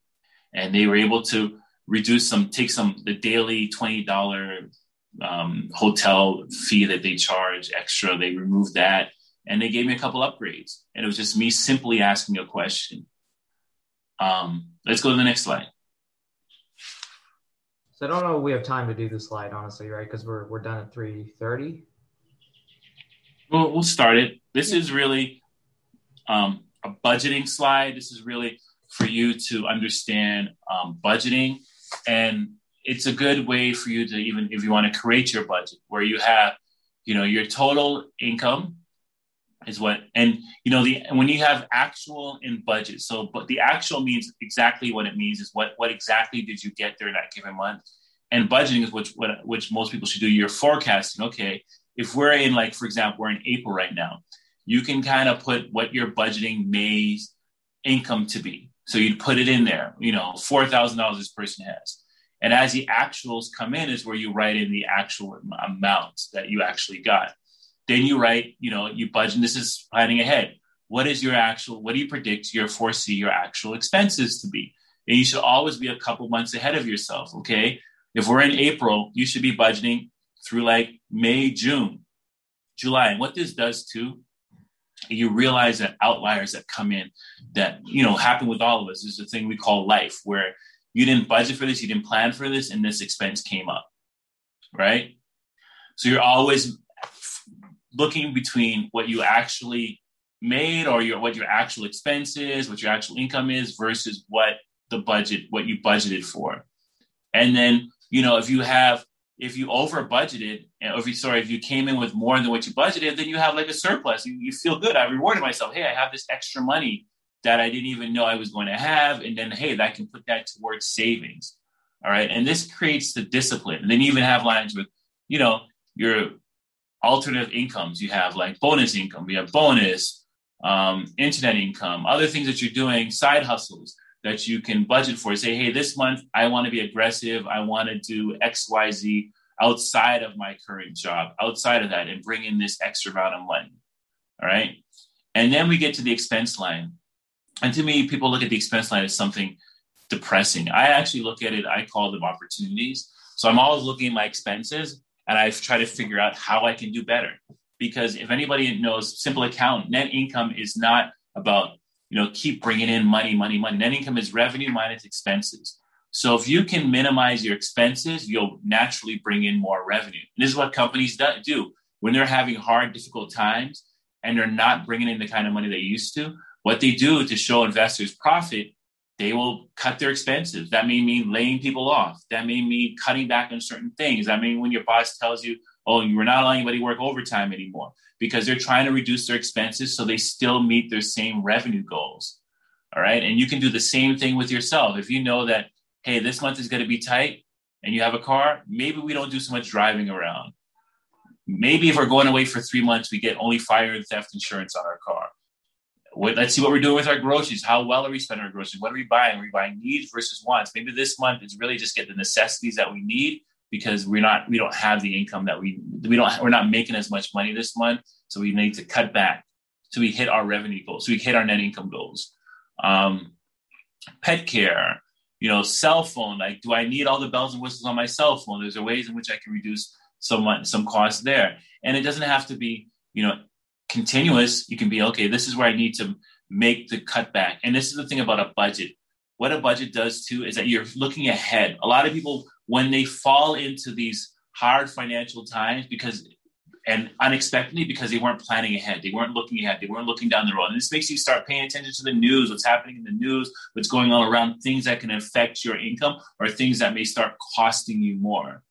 Speaker 6: And they were able to reduce some, take some the daily twenty dollar um, hotel fee that they charge extra. They removed that, and they gave me a couple upgrades. And it was just me simply asking a question. Um, let's go to the next slide.
Speaker 4: So I don't know if we have time to do the slide, honestly, right? Because we're we're done at three thirty.
Speaker 6: Well, we'll start it. This is really um, a budgeting slide. This is really for you to understand um, budgeting. And it's a good way for you to even, if you want to create your budget, where you have, you know, your total income, is what and you know the when you have actual in budget so but the actual means exactly what it means is what what exactly did you get during that given month? And budgeting is which what which most people should do. You're forecasting okay if we're in like for example we're in april right now you can kind of put what your budgeting may's income to be. So you'd put it in there you know $4000 this person has. And as the actuals come in is where you write in the actual amounts that you actually got then you write, you know, you budget. And This is planning ahead. What is your actual? What do you predict your foresee your actual expenses to be? And you should always be a couple months ahead of yourself. Okay, if we're in April, you should be budgeting through like May, June, July. And what this does too, you realize that outliers that come in that you know happen with all of us is a thing we call life, where you didn't budget for this, you didn't plan for this, and this expense came up, right? So you're always looking between what you actually made or your what your actual expense is, what your actual income is versus what the budget, what you budgeted for. And then, you know, if you have if you over budgeted, or if you sorry, if you came in with more than what you budgeted, then you have like a surplus. You, you feel good. I rewarded myself. Hey, I have this extra money that I didn't even know I was going to have. And then hey, that can put that towards savings. All right. And this creates the discipline. And then you even have lines with, you know, your alternative incomes. You have like bonus income, you have bonus, um, internet income, other things that you're doing, side hustles that you can budget for. Say, hey, this month I want to be aggressive. I want to do X, Y, Z outside of my current job, outside of that, and bring in this extra amount of money. All right. And then we get to the expense line. And to me, people look at the expense line as something depressing. I actually look at it, I call them opportunities. So I'm always looking at my expenses and I've tried to figure out how I can do better. Because if anybody knows simple account, net income is not about you know keep bringing in money, money, money. Net income is revenue minus expenses. So if you can minimize your expenses, you'll naturally bring in more revenue. And this is what companies do when they're having hard, difficult times and they're not bringing in the kind of money they used to. What they do to show investors profit they will cut their expenses. That may mean laying people off. That may mean cutting back on certain things. May mean when your boss tells you, oh, you're not allowing anybody to work overtime anymore because they're trying to reduce their expenses so they still meet their same revenue goals. All right. And you can do the same thing with yourself. If you know that, hey, this month is going to be tight and you have a car, maybe we don't do so much driving around. Maybe if we're going away for three months, we get only fire and theft insurance on our car let's see what we're doing with our groceries. How well are we spending our groceries? What are we buying? Are we buying needs versus wants? Maybe this month is really just get the necessities that we need because we're not we don't have the income that we we don't we're not making as much money this month, so we need to cut back so we hit our revenue goals, so we hit our net income goals. Um, pet care, you know, cell phone. Like, do I need all the bells and whistles on my cell phone? There's a ways in which I can reduce some some costs there, and it doesn't have to be you know continuous, you can be okay, this is where I need to make the cutback. And this is the thing about a budget. What a budget does too is that you're looking ahead. A lot of people, when they fall into these hard financial times, because and unexpectedly because they weren't planning ahead. They weren't looking ahead. They weren't looking down the road. And this makes you start paying attention to the news, what's happening in the news, what's going on around things that can affect your income or things that may start costing you more.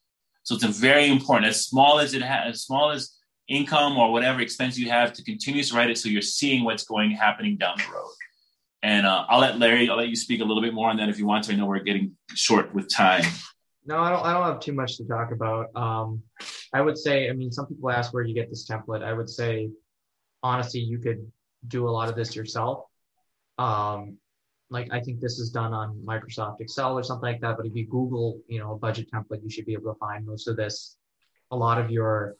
Speaker 6: So it's a very important, as small as it has, as small as income or whatever expense you have to continue to write it so you're seeing what's going happening down the road. And uh, I'll let Larry, I'll let you speak a little bit more on that if you want to. I know we're getting short with time.
Speaker 4: No, I don't. I don't have too much to talk about. Um, I would say, I mean, some people ask where you get this template. I would say, honestly, you could do a lot of this yourself. Um, like I think this is done on Microsoft Excel or something like that. But if you Google, you know, a budget template, you should be able to find most of this. A lot of your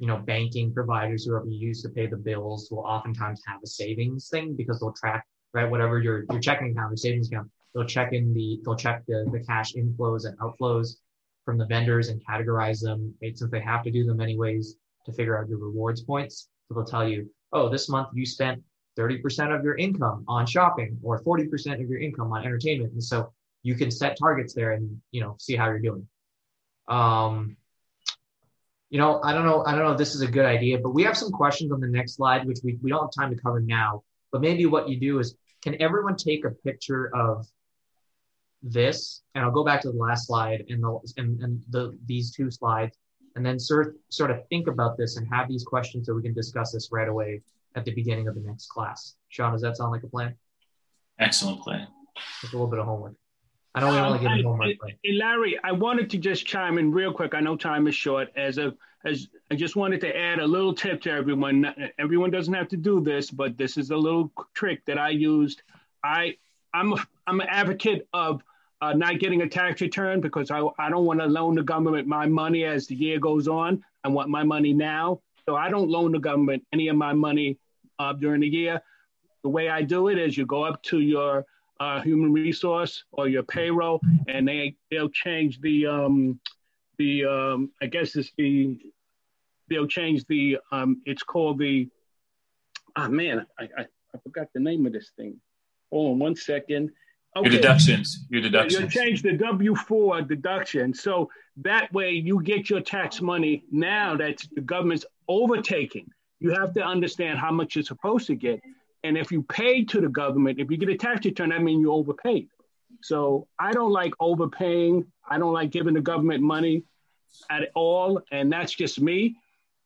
Speaker 4: you know, banking providers, whoever you use to pay the bills, will oftentimes have a savings thing because they'll track right whatever your your checking account or savings account. They'll check in the they'll check the the cash inflows and outflows from the vendors and categorize them since they have to do them anyways to figure out your rewards points. So they'll tell you, oh, this month you spent 30% of your income on shopping or 40% of your income on entertainment. And so you can set targets there and you know see how you're doing. Um, you know, I don't know, I don't know if this is a good idea, but we have some questions on the next slide, which we, we don't have time to cover now. But maybe what you do is can everyone take a picture of this? And I'll go back to the last slide and the and, and the these two slides, and then sort sort of think about this and have these questions so we can discuss this right away. at the beginning of the next class. Sean, does that sound like a plan?
Speaker 6: Excellent plan.
Speaker 4: Just a little bit of homework. I know we only give
Speaker 7: I-
Speaker 4: homework, but
Speaker 7: Larry, I wanted to just chime in real quick. I know time is short. As a, as I just wanted to add a little tip to everyone. Everyone doesn't have to do this, but this is a little trick that I used. I, I'm, a, I'm an advocate of uh, not getting a tax return because I, I don't want to loan the government my money as the year goes on. I want my money now, so I don't loan the government any of my money uh, during the year. The way I do it is you go up to your uh, human resource or your payroll, and they they'll change the um, the um, I guess it's the they'll change the um, it's called the ah man I, I, I forgot the name of this thing. Hold on one second.
Speaker 6: Your deductions. Your deductions.
Speaker 7: change the W four deduction, so that way you get your tax money now that the government's overtaking. You have to understand how much you're supposed to get, and if you pay to the government, if you get a tax return, that means you overpaid. So I don't like overpaying. I don't like giving the government money at all, and that's just me.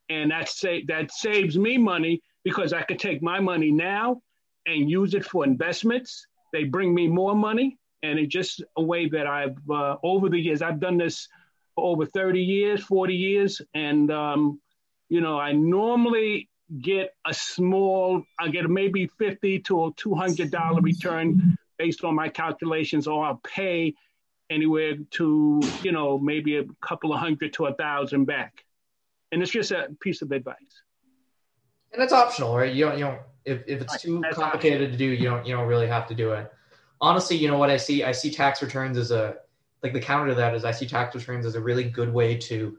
Speaker 7: And that say that saves me money because I could take my money now and use it for investments. They bring me more money, and it's just a way that I've uh, over the years I've done this for over 30 years, 40 years, and um, you know I normally get a small, I get maybe 50 to a 200 dollar return based on my calculations, or I'll pay anywhere to you know maybe a couple of hundred to a thousand back, and it's just a piece of advice.
Speaker 4: and it's optional, right? You don't, you don't. If, if it's too complicated to do, you don't, you don't really have to do it. Honestly, you know what I see? I see tax returns as a like the counter to that is I see tax returns as a really good way to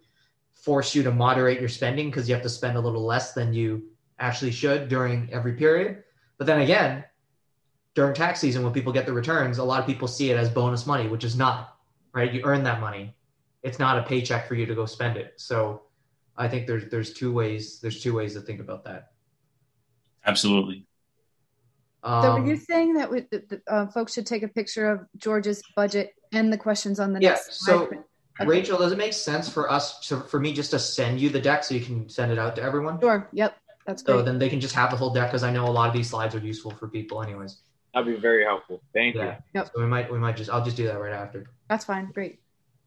Speaker 4: force you to moderate your spending because you have to spend a little less than you actually should during every period. But then again, during tax season, when people get the returns, a lot of people see it as bonus money, which is not right. You earn that money. It's not a paycheck for you to go spend it. So I think there's there's two ways there's two ways to think about that.
Speaker 6: Absolutely.
Speaker 13: so
Speaker 4: Um,
Speaker 13: were you saying that we, the, the, uh, folks should take a picture of George's budget and the questions on the
Speaker 4: yeah.
Speaker 13: next
Speaker 4: So
Speaker 13: slide?
Speaker 4: Rachel, does it make sense for us to for me just to send you the deck so you can send it out to everyone?
Speaker 13: Sure. Yep. That's
Speaker 4: good.
Speaker 13: So
Speaker 4: then they can just have the whole deck because I know a lot of these slides are useful for people anyways.
Speaker 11: That'd be very helpful. Thank
Speaker 4: Yeah.
Speaker 11: you.
Speaker 4: So we might we might just I'll just do that right after.
Speaker 13: That's fine. Great.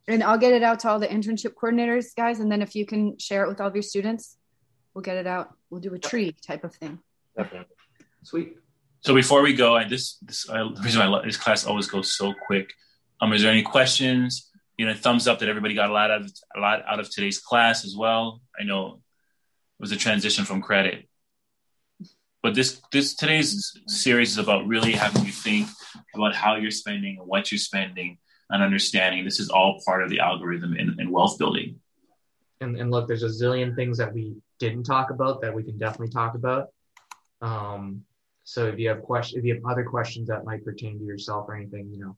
Speaker 13: And I'll get it out to all the internship coordinators, guys. And then if you can share it with all of your students, we'll get it out. We'll do a tree type of thing.
Speaker 11: Definitely.
Speaker 4: Sweet.
Speaker 6: So before we go, I this this I, the reason why I love, this class always goes so quick. Um, is there any questions? You know, thumbs up that everybody got a lot out of a lot out of today's class as well. I know it was a transition from credit, but this this today's series is about really having you think about how you're spending and what you're spending and understanding this is all part of the algorithm in, in wealth building.
Speaker 4: And and look, there's a zillion things that we didn't talk about that we can definitely talk about. Um, so if you have questions, if you have other questions that might pertain to yourself or anything, you know,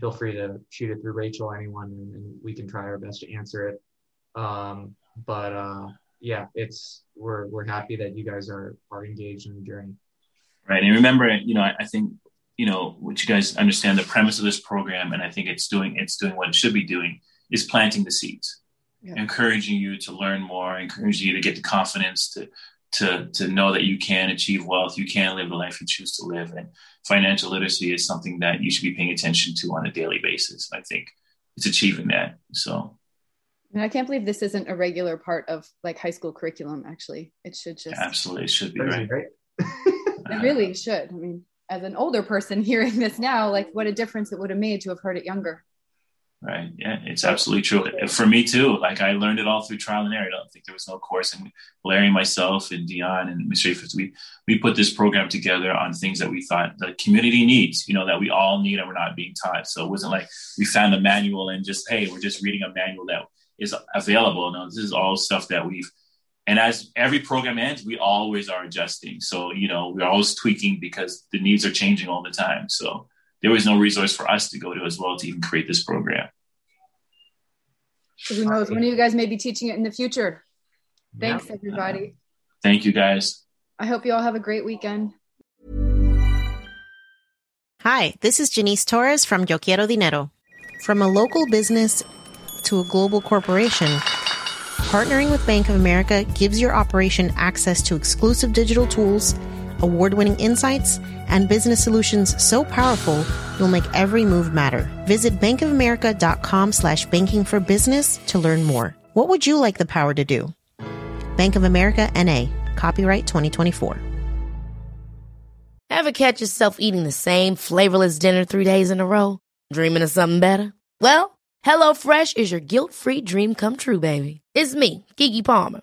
Speaker 4: feel free to shoot it through Rachel, anyone, and, and we can try our best to answer it. Um, but uh, yeah, it's we're we're happy that you guys are are engaged in the journey.
Speaker 6: right and remember you know I, I think you know what you guys understand the premise of this program and i think it's doing it's doing what it should be doing is planting the seeds
Speaker 13: Yeah.
Speaker 6: encouraging you to learn more encouraging you to get the confidence to to to know that you can achieve wealth you can live the life you choose to live and financial literacy is something that you should be paying attention to on a daily basis i think it's achieving that so
Speaker 13: I I can't believe this isn't a regular part of like high school curriculum. Actually, it should just.
Speaker 6: absolutely it should be right
Speaker 4: right?
Speaker 13: It uh, really should. I mean, as an older person [LAUGHS] hearing this now, like what a difference it would have made to have heard it younger.
Speaker 6: Right. Yeah, it's absolutely true. For me too. Like I learned it all through trial and error. I don't think there was no course. And Larry, myself, and Dion and Mr. We we put this program together on things that we thought the community needs. You know, that we all need and we're not being taught. So it wasn't like we found a manual and just hey, we're just reading a manual that is available. No, this is all stuff that we've. And as every program ends, we always are adjusting. So you know, we're always tweaking because the needs are changing all the time. So there was no resource for us to go to as well to even create this program.
Speaker 13: So who knows? One of you guys may be teaching it in the future. Thanks,
Speaker 6: Yeah.
Speaker 13: everybody.
Speaker 6: Thank you guys.
Speaker 13: I hope you all have a great weekend.
Speaker 1: Hi, this is Janice Torres from Yo Quiero Dinero. From a local business to a global corporation, Partnering with Bank of America gives your operation access to exclusive digital tools, award winning insights, and business solutions so powerful you'll make every move matter. Visit bankofamerica.com slash banking for business to learn more. What would you like the power to do? Bank of America NA, copyright 2024.
Speaker 14: Ever catch yourself eating the same flavorless dinner three days in a row? Dreaming of something better? Well, HelloFresh is your guilt free dream come true, baby. It's me, Keke Palmer.